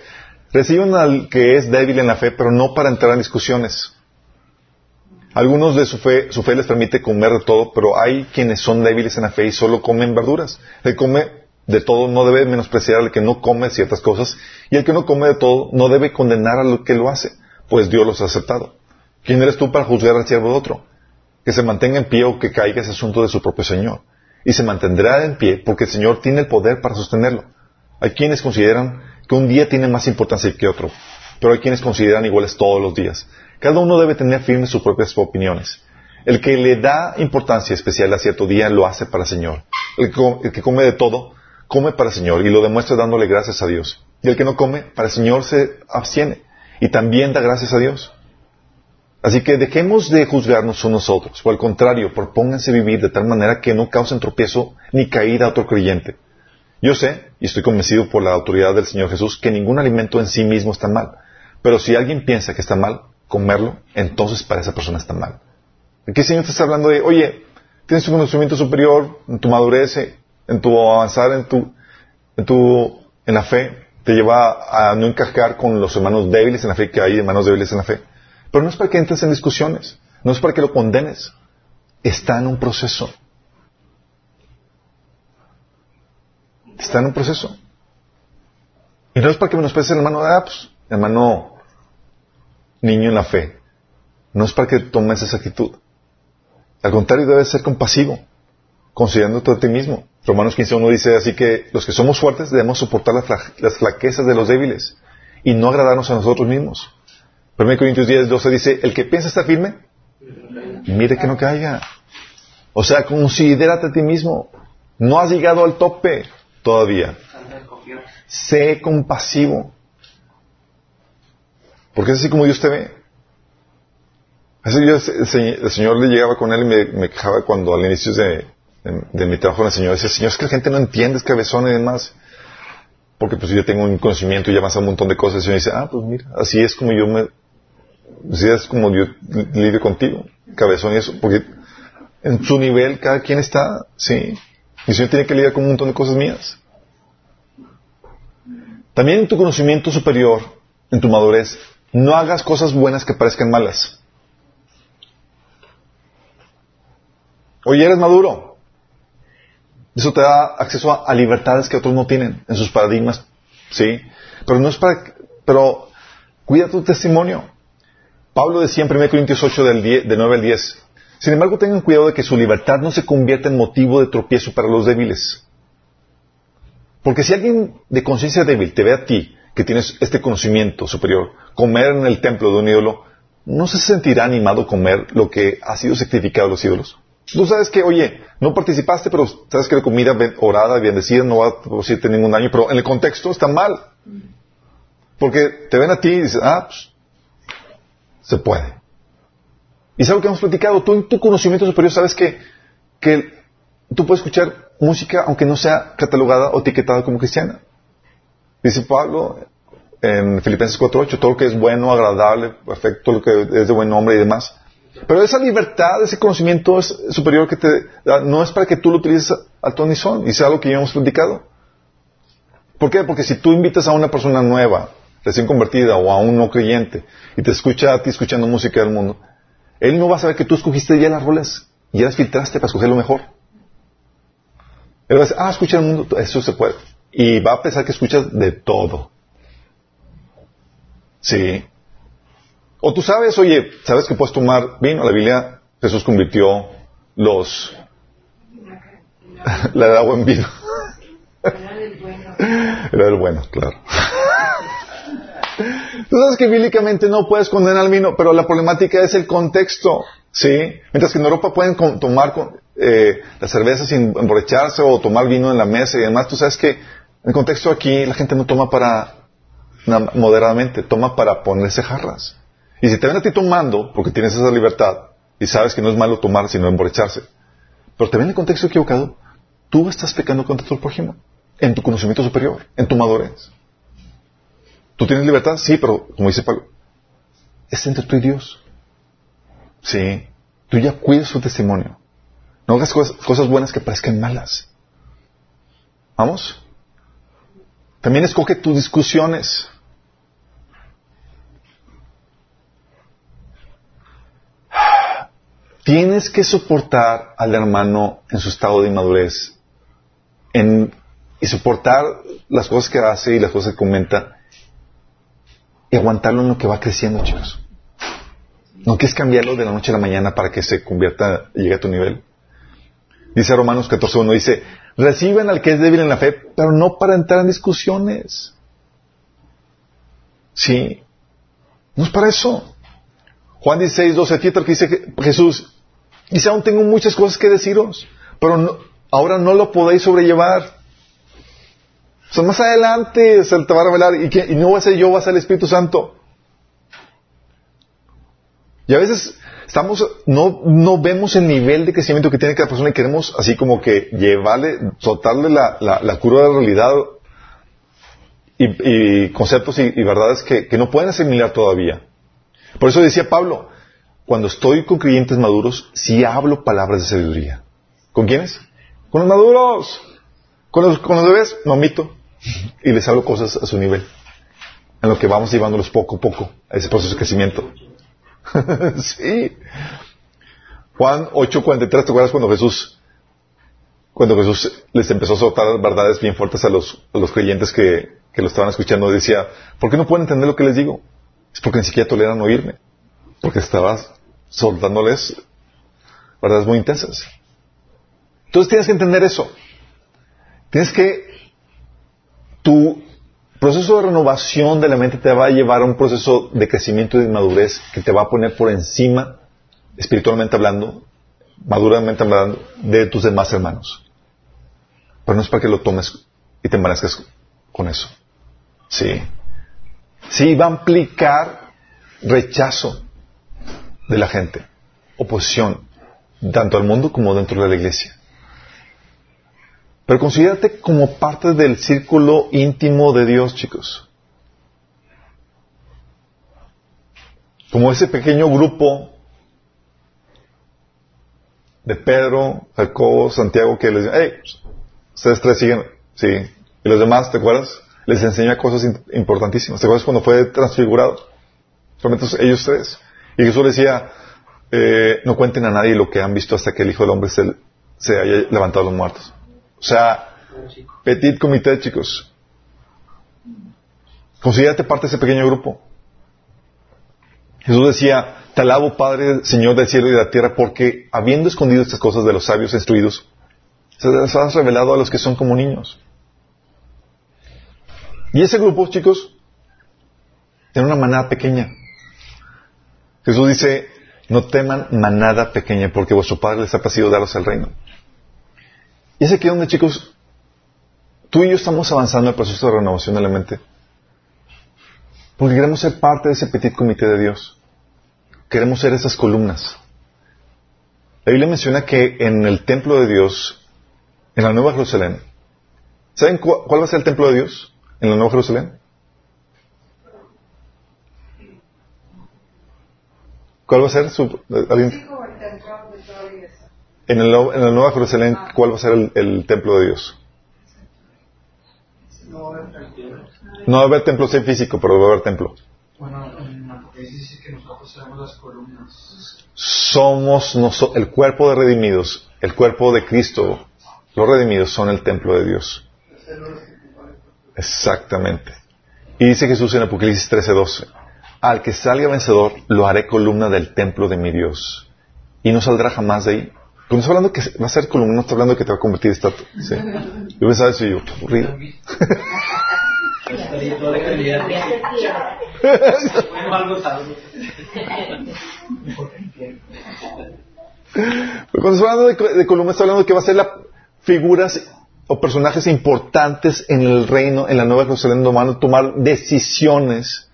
reciben al que es débil en la fe, pero no para entrar en discusiones. Algunos de su fe, su fe les permite comer de todo, pero hay quienes son débiles en la fe y solo comen verduras. El come de todo no debe menospreciar al que no come ciertas cosas, y el que no come de todo no debe condenar a lo que lo hace, pues Dios los ha aceptado. ¿Quién eres tú para juzgar al siervo de otro? Que se mantenga en pie o que caiga es asunto de su propio Señor. Y se mantendrá en pie porque el Señor tiene el poder para sostenerlo. Hay quienes consideran que un día tiene más importancia que otro, pero hay quienes consideran iguales todos los días. Cada uno debe tener firmes sus propias opiniones. El que le da importancia especial a cierto día lo hace para el Señor. El que, come de todo, come para el Señor y lo demuestra dándole gracias a Dios. Y el que no come, para el Señor se abstiene y también da gracias a Dios. Así que dejemos de juzgarnos unos a otros, o al contrario, propónganse vivir de tal manera que no causen tropiezo ni caída a otro creyente. Yo sé, y estoy convencido por la autoridad del Señor Jesús, que ningún alimento en sí mismo está mal. Pero si alguien piensa que está mal, comerlo, entonces para esa persona está mal. Aquí el Señor te está hablando de, oye, tienes un conocimiento superior en tu madurez, en tu avanzar en tu, en tu, en la fe, te lleva a no encajar con los hermanos débiles en la fe que hay hermanos débiles en la fe. Pero no es para que entres en discusiones, no es para que lo condenes. Está en un proceso. Está en un proceso. Y no es para que menosprecies el hermano, ah, pues, hermano niño en la fe. No es para que tomes esa actitud. Al contrario, debes ser compasivo, considerándote a ti mismo. Romanos 15.1 dice así que los que somos fuertes debemos soportar las, flaquezas de los débiles y no agradarnos a nosotros mismos. 1 Corintios 10.12 dice, el que piensa estar firme, mire que no caiga. O sea, considérate a ti mismo. No has llegado al tope todavía. Sé compasivo. Porque es así como Dios te ve. Así el, Señor le llegaba con él y me, quejaba cuando al inicio de, mi trabajo en el Señor decía, Señor, es que la gente no entiende, es cabezón y demás. Porque pues yo tengo un conocimiento y más un montón de cosas. Y me dice, ah, pues mira, así es como yo me, así es como yo lidio contigo, cabezón y eso. Porque en su nivel cada quien está, sí. Y el Señor tiene que lidiar con un montón de cosas mías. También en tu conocimiento superior, en tu madurez, no hagas cosas buenas que parezcan malas. Oye, eres maduro. Eso te da acceso a, libertades que otros no tienen en sus paradigmas. ¿Sí? Pero no es para... Pero cuida tu testimonio. Pablo decía en 1 Corintios 8 del, del 9 al 10. Sin embargo, tengan cuidado de que su libertad no se convierta en motivo de tropiezo para los débiles. Porque si alguien de conciencia débil te ve a ti que tienes este conocimiento superior, comer en el templo de un ídolo, ¿no se sentirá animado a comer lo que ha sido sacrificado a los ídolos? Tú sabes que, oye, no participaste, pero sabes que la comida orada, bendecida, no va a producirte ningún daño, pero en el contexto está mal. Porque te ven a ti y dices, ah, pues, se puede. Y es algo que hemos platicado. Tú en tu conocimiento superior sabes que, que tú puedes escuchar música aunque no sea catalogada o etiquetada como cristiana. Dice Pablo en Filipenses 4.8, todo lo que es bueno, agradable, perfecto, lo que es de buen nombre y demás. Pero esa libertad, ese conocimiento es superior que te da, no es para que tú lo utilices a ton y son, y sea algo que ya hemos platicado. ¿Por qué? Porque si tú invitas a una persona nueva, recién convertida, o a un no creyente, y te escucha a ti escuchando música del mundo, él no va a saber que tú escogiste ya las roles, y ya las filtraste para escoger lo mejor. Él va a decir, ah, escucha el mundo, eso se puede. Y va a pensar que escuchas de todo. Sí. O tú sabes, oye, ¿sabes que puedes tomar vino? La Biblia, Jesús convirtió los... la agua en vino. Era del bueno. Bueno, claro. Tú sabes que bíblicamente no puedes condenar al vino, pero la problemática es el contexto, ¿sí? Mientras que en Europa pueden tomar eh, la cerveza sin emborracharse o tomar vino en la mesa y demás, tú sabes que en el contexto aquí la gente no toma para moderadamente, toma para ponerse jarras. Y si te ven a ti tomando, porque tienes esa libertad, y sabes que no es malo tomar sino emborracharse, pero te ven en el contexto equivocado, tú estás pecando contra tu prójimo, en tu conocimiento superior, en tu madurez. ¿Tú tienes libertad? Sí, pero como dice Pablo, es entre tú y Dios. Sí, tú ya cuidas su testimonio. No hagas cosas, buenas que parezcan malas. ¿Vamos? También escoge tus discusiones. Tienes que soportar al hermano en su estado de inmadurez y soportar las cosas que hace y las cosas que comenta y aguantarlo en lo que va creciendo, chicos. No quieres cambiarlo de la noche a la mañana para que se convierta, llegue a tu nivel. Dice Romanos 14.1, dice, reciben al que es débil en la fe, pero no para entrar en discusiones. Sí. No es para eso. Juan 16, 12, fíjate que dice Jesús. Dice, aún tengo muchas cosas que deciros, pero ahora no lo podéis sobrellevar. O sea, más adelante se te va a revelar y, no va a ser yo, va a ser el Espíritu Santo. Y a veces estamos, no, no vemos el nivel de crecimiento que tiene cada persona y queremos así como que llevarle, soltarle la, la, la de realidad y, conceptos y, verdades que, no pueden asimilar todavía. Por eso decía Pablo, cuando estoy con creyentes maduros, sí hablo palabras de sabiduría. ¿Con quiénes? Con los maduros. Con los, con los bebés, no omito. Y les hablo cosas a su nivel. En lo que vamos llevándolos poco a poco a ese proceso de crecimiento. sí. Juan 8:43, ¿te acuerdas cuando Jesús, cuando Jesús les empezó a soltar verdades bien fuertes a los, los creyentes que, que lo estaban escuchando? Decía, ¿por qué no pueden entender lo que les digo? Es porque ni siquiera toleran oírme. Porque estabas soltándoles verdades muy intensas. Entonces tienes que entender eso. Tienes que tu proceso de renovación de la mente te va a llevar a un proceso de crecimiento y de madurez que te va a poner por encima, espiritualmente hablando, maduramente hablando, de tus demás hermanos. Pero no es para que lo tomes y te embarezcas con eso. Sí. Sí, va a implicar rechazo de la gente, oposición, tanto al mundo como dentro de la iglesia. Pero considérate como parte del círculo íntimo de Dios, chicos. Como ese pequeño grupo de Pedro, Jacobo, Santiago que les dicen, hey, ustedes tres siguen, sí. Y los demás, ¿te acuerdas? Les enseña cosas importantísimas. ¿Te acuerdas cuando fue transfigurado? Solamente ellos tres. Y Jesús decía, eh, no cuenten a nadie lo que han visto hasta que el Hijo del Hombre se, se haya levantado los muertos. O sea, petit comité, chicos. Considérate parte de ese pequeño grupo. Jesús decía, te alabo Padre, Señor del cielo y de la tierra, porque habiendo escondido estas cosas de los sabios instruidos, se las has revelado a los que son como niños. Y ese grupo, chicos, tiene una manada pequeña. Jesús dice, no teman manada pequeña, porque vuestro Padre les ha placido daros el reino. Y es aquí donde, chicos, tú y yo estamos avanzando en el proceso de renovación de la mente. Porque queremos ser parte de ese petit comité de Dios. Queremos ser esas columnas. La Biblia menciona que en el templo de Dios, en la Nueva Jerusalén, ¿saben cuál va a ser el templo de Dios en la Nueva Jerusalén? ¿Cuál va a ser su... ¿alguien? En, el, en la Nueva Jerusalén, ¿cuál va a ser el, el templo de Dios? No va a haber templo sí, físico, pero va a haber templo. Bueno, en Apocalipsis dice que nosotros somos las columnas. Somos noso- el cuerpo de redimidos, el cuerpo de Cristo. Los redimidos son el templo de Dios. Exactamente. Y dice Jesús en Apocalipsis 13:12, al que salga vencedor, lo haré columna del templo de mi Dios. Y no saldrá jamás de ahí. Cuando está hablando que va a ser columna, no está hablando que te va a convertir en estatua. Yo pensaba eso y yo, aburrido. Pero cuando está hablando de, columna, está hablando que va a ser la figuras o personajes importantes en el reino, en la Nueva Jerusalén, donde van a tomar decisiones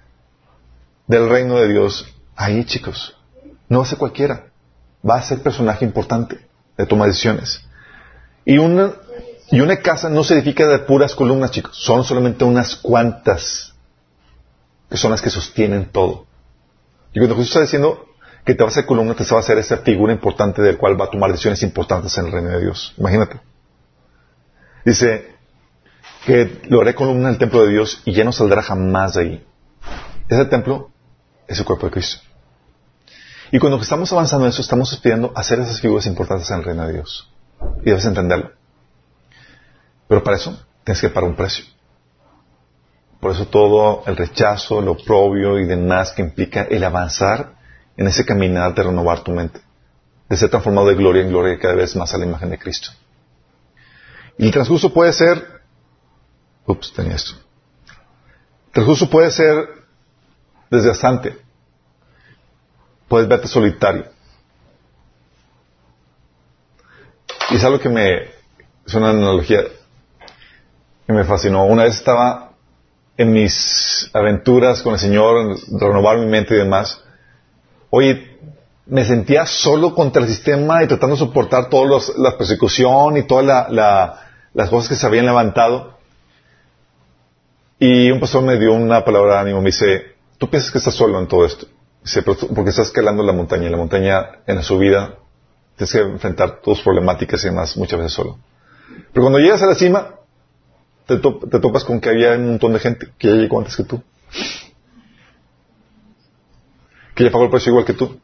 del reino de Dios. Ahí, chicos. No va a ser cualquiera. Va a ser personaje importante de tomar decisiones. Y una, y una casa no se edifica de puras columnas, chicos. Son solamente unas cuantas que son las que sostienen todo. Y cuando Jesús está diciendo que te va a hacer columna, te va a hacer esa figura importante del cual va a tomar decisiones importantes en el reino de Dios. Imagínate. Dice que lo haré columna en el templo de Dios y ya no saldrá jamás de ahí. Ese templo es el cuerpo de Cristo. Y cuando estamos avanzando en eso, estamos pidiendo hacer esas figuras importantes en el reino de Dios. Y debes entenderlo. Pero para eso tienes que pagar un precio. Por eso todo el rechazo, lo oprobio y demás que implica el avanzar en ese caminar de renovar tu mente, de ser transformado de gloria en gloria cada vez más a la imagen de Cristo. Y el transcurso puede ser, ups, tenía esto. El transcurso puede ser desgastante. Puedes verte solitario. Y es algo que me, es una analogía que me fascinó. Una vez estaba en mis aventuras con el Señor, en renovar mi mente y demás. Oye, me sentía solo contra el sistema y tratando de soportar toda la persecución y todas las cosas que se habían levantado. Y un pastor me dio una palabra de ánimo, me dice, tú piensas que estás solo en todo esto, porque estás escalando la montaña y la montaña en la subida tienes que enfrentar tus problemáticas y demás muchas veces solo. Pero cuando llegas a la cima, te, te topas con que había un montón de gente que ya llegó antes que tú. Que ya pagó el precio igual que tú.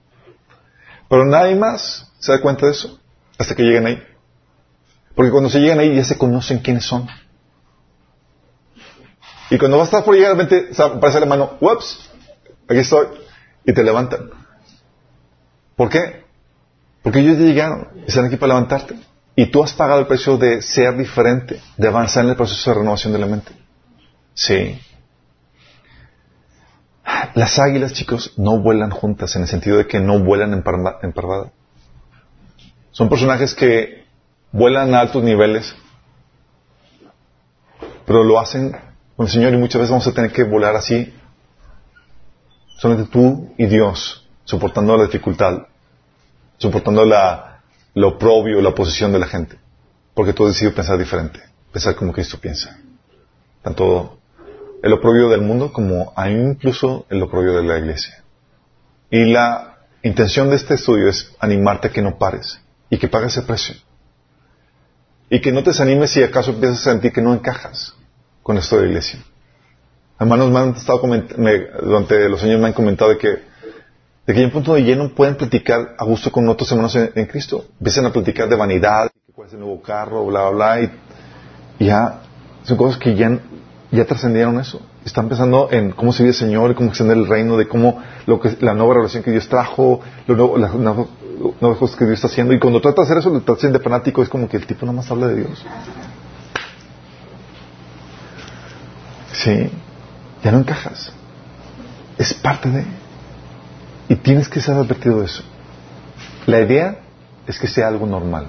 Pero nadie más se da cuenta de eso hasta que lleguen ahí. Porque cuando se llegan ahí ya se conocen quiénes son. Y cuando vas a estar por llegar, repente aparece la mano, ups, aquí estoy, y te levantan. ¿Por qué? Porque ellos ya llegaron están aquí para levantarte. Y tú has pagado el precio de ser diferente, de avanzar en el proceso de renovación de la mente. Sí. Las águilas, chicos, no vuelan juntas en el sentido de que no vuelan en, parvada. Son personajes que vuelan a altos niveles, pero lo hacen con el Señor y muchas veces vamos a tener que volar así, solamente tú y Dios, soportando la dificultad, soportando la, lo oprobio, la oposición de la gente, porque tú has decidido pensar diferente, pensar como Cristo piensa. Tanto el oprobio del mundo como incluso el oprobio de la iglesia. Y la intención de este estudio es animarte a que no pares y que pagues el precio. Y que no te desanimes si acaso empiezas a sentir que no encajas con esto de la iglesia. Hermanos me han estado durante los años me han comentado de que de que hay un punto de lleno pueden platicar a gusto con otros hermanos en, Cristo. Empiezan a platicar de vanidad, cuál es el nuevo carro, bla, bla, bla, y ya son cosas que ya ya trascendieron eso. Están pensando en cómo se vive el Señor, cómo extender el reino, de cómo lo que, la nueva relación que Dios trajo, lo las nuevas cosas que Dios está haciendo. Y cuando trata de hacer eso, le trata de fanático, es como que el tipo nada más habla de Dios. Sí, ya no encajas. Es parte de. Y tienes que ser advertido de eso. La idea es que sea algo normal.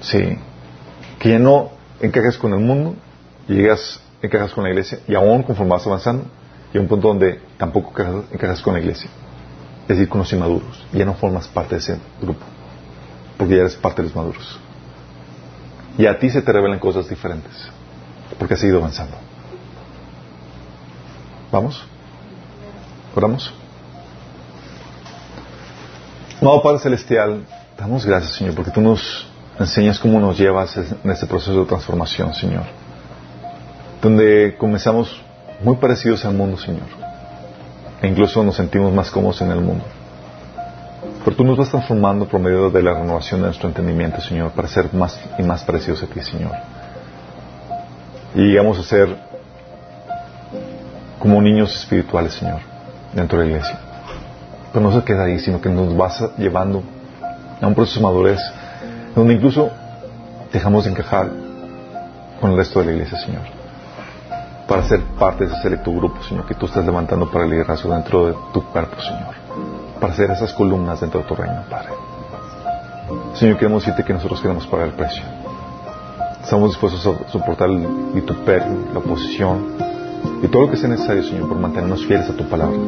Sí. Que ya no encajes con el mundo, llegas, encajas con la iglesia y aún conforme avanzando, llega un punto donde tampoco encajas, con la iglesia. Es decir, con los inmaduros. Ya no formas parte de ese grupo. Porque ya eres parte de los maduros. Y a ti se te revelan cosas diferentes. Porque has ido avanzando. ¿Vamos? ¿Oramos? Amado Padre Celestial, damos gracias, Señor, porque tú nos enseñas cómo nos llevas en este proceso de transformación, Señor donde comenzamos muy parecidos al mundo, Señor. E incluso nos sentimos más cómodos en el mundo. Pero tú nos vas transformando por medio de la renovación de nuestro entendimiento, Señor, para ser más y más parecidos a ti, Señor. Y llegamos a ser como niños espirituales, Señor, dentro de la iglesia. Pero no se queda ahí, sino que nos vas llevando a un proceso de madurez, donde incluso dejamos de encajar con el resto de la iglesia, Señor para ser parte de ese selecto grupo, Señor, que tú estás levantando para el liderazgo dentro de tu cuerpo, Señor. Para ser esas columnas dentro de tu reino, Padre. Señor, queremos decirte que nosotros queremos pagar el precio. Estamos dispuestos a soportar el vituperio, la oposición y todo lo que sea necesario, Señor, por mantenernos fieles a tu palabra.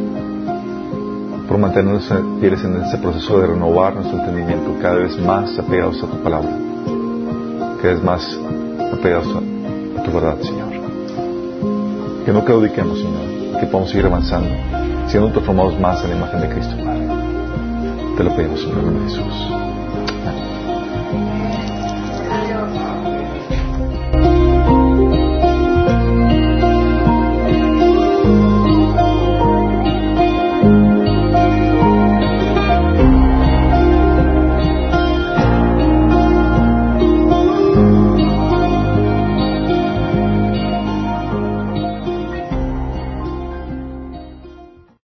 Por mantenernos fieles en ese proceso de renovar nuestro entendimiento, cada vez más apegados a tu palabra. Cada vez más apegados a tu verdad, Señor. Que no claudiquemos, Señor, que podamos seguir avanzando, siendo transformados más en la imagen de Cristo, Padre. Te lo pedimos, en Jesús. Amén.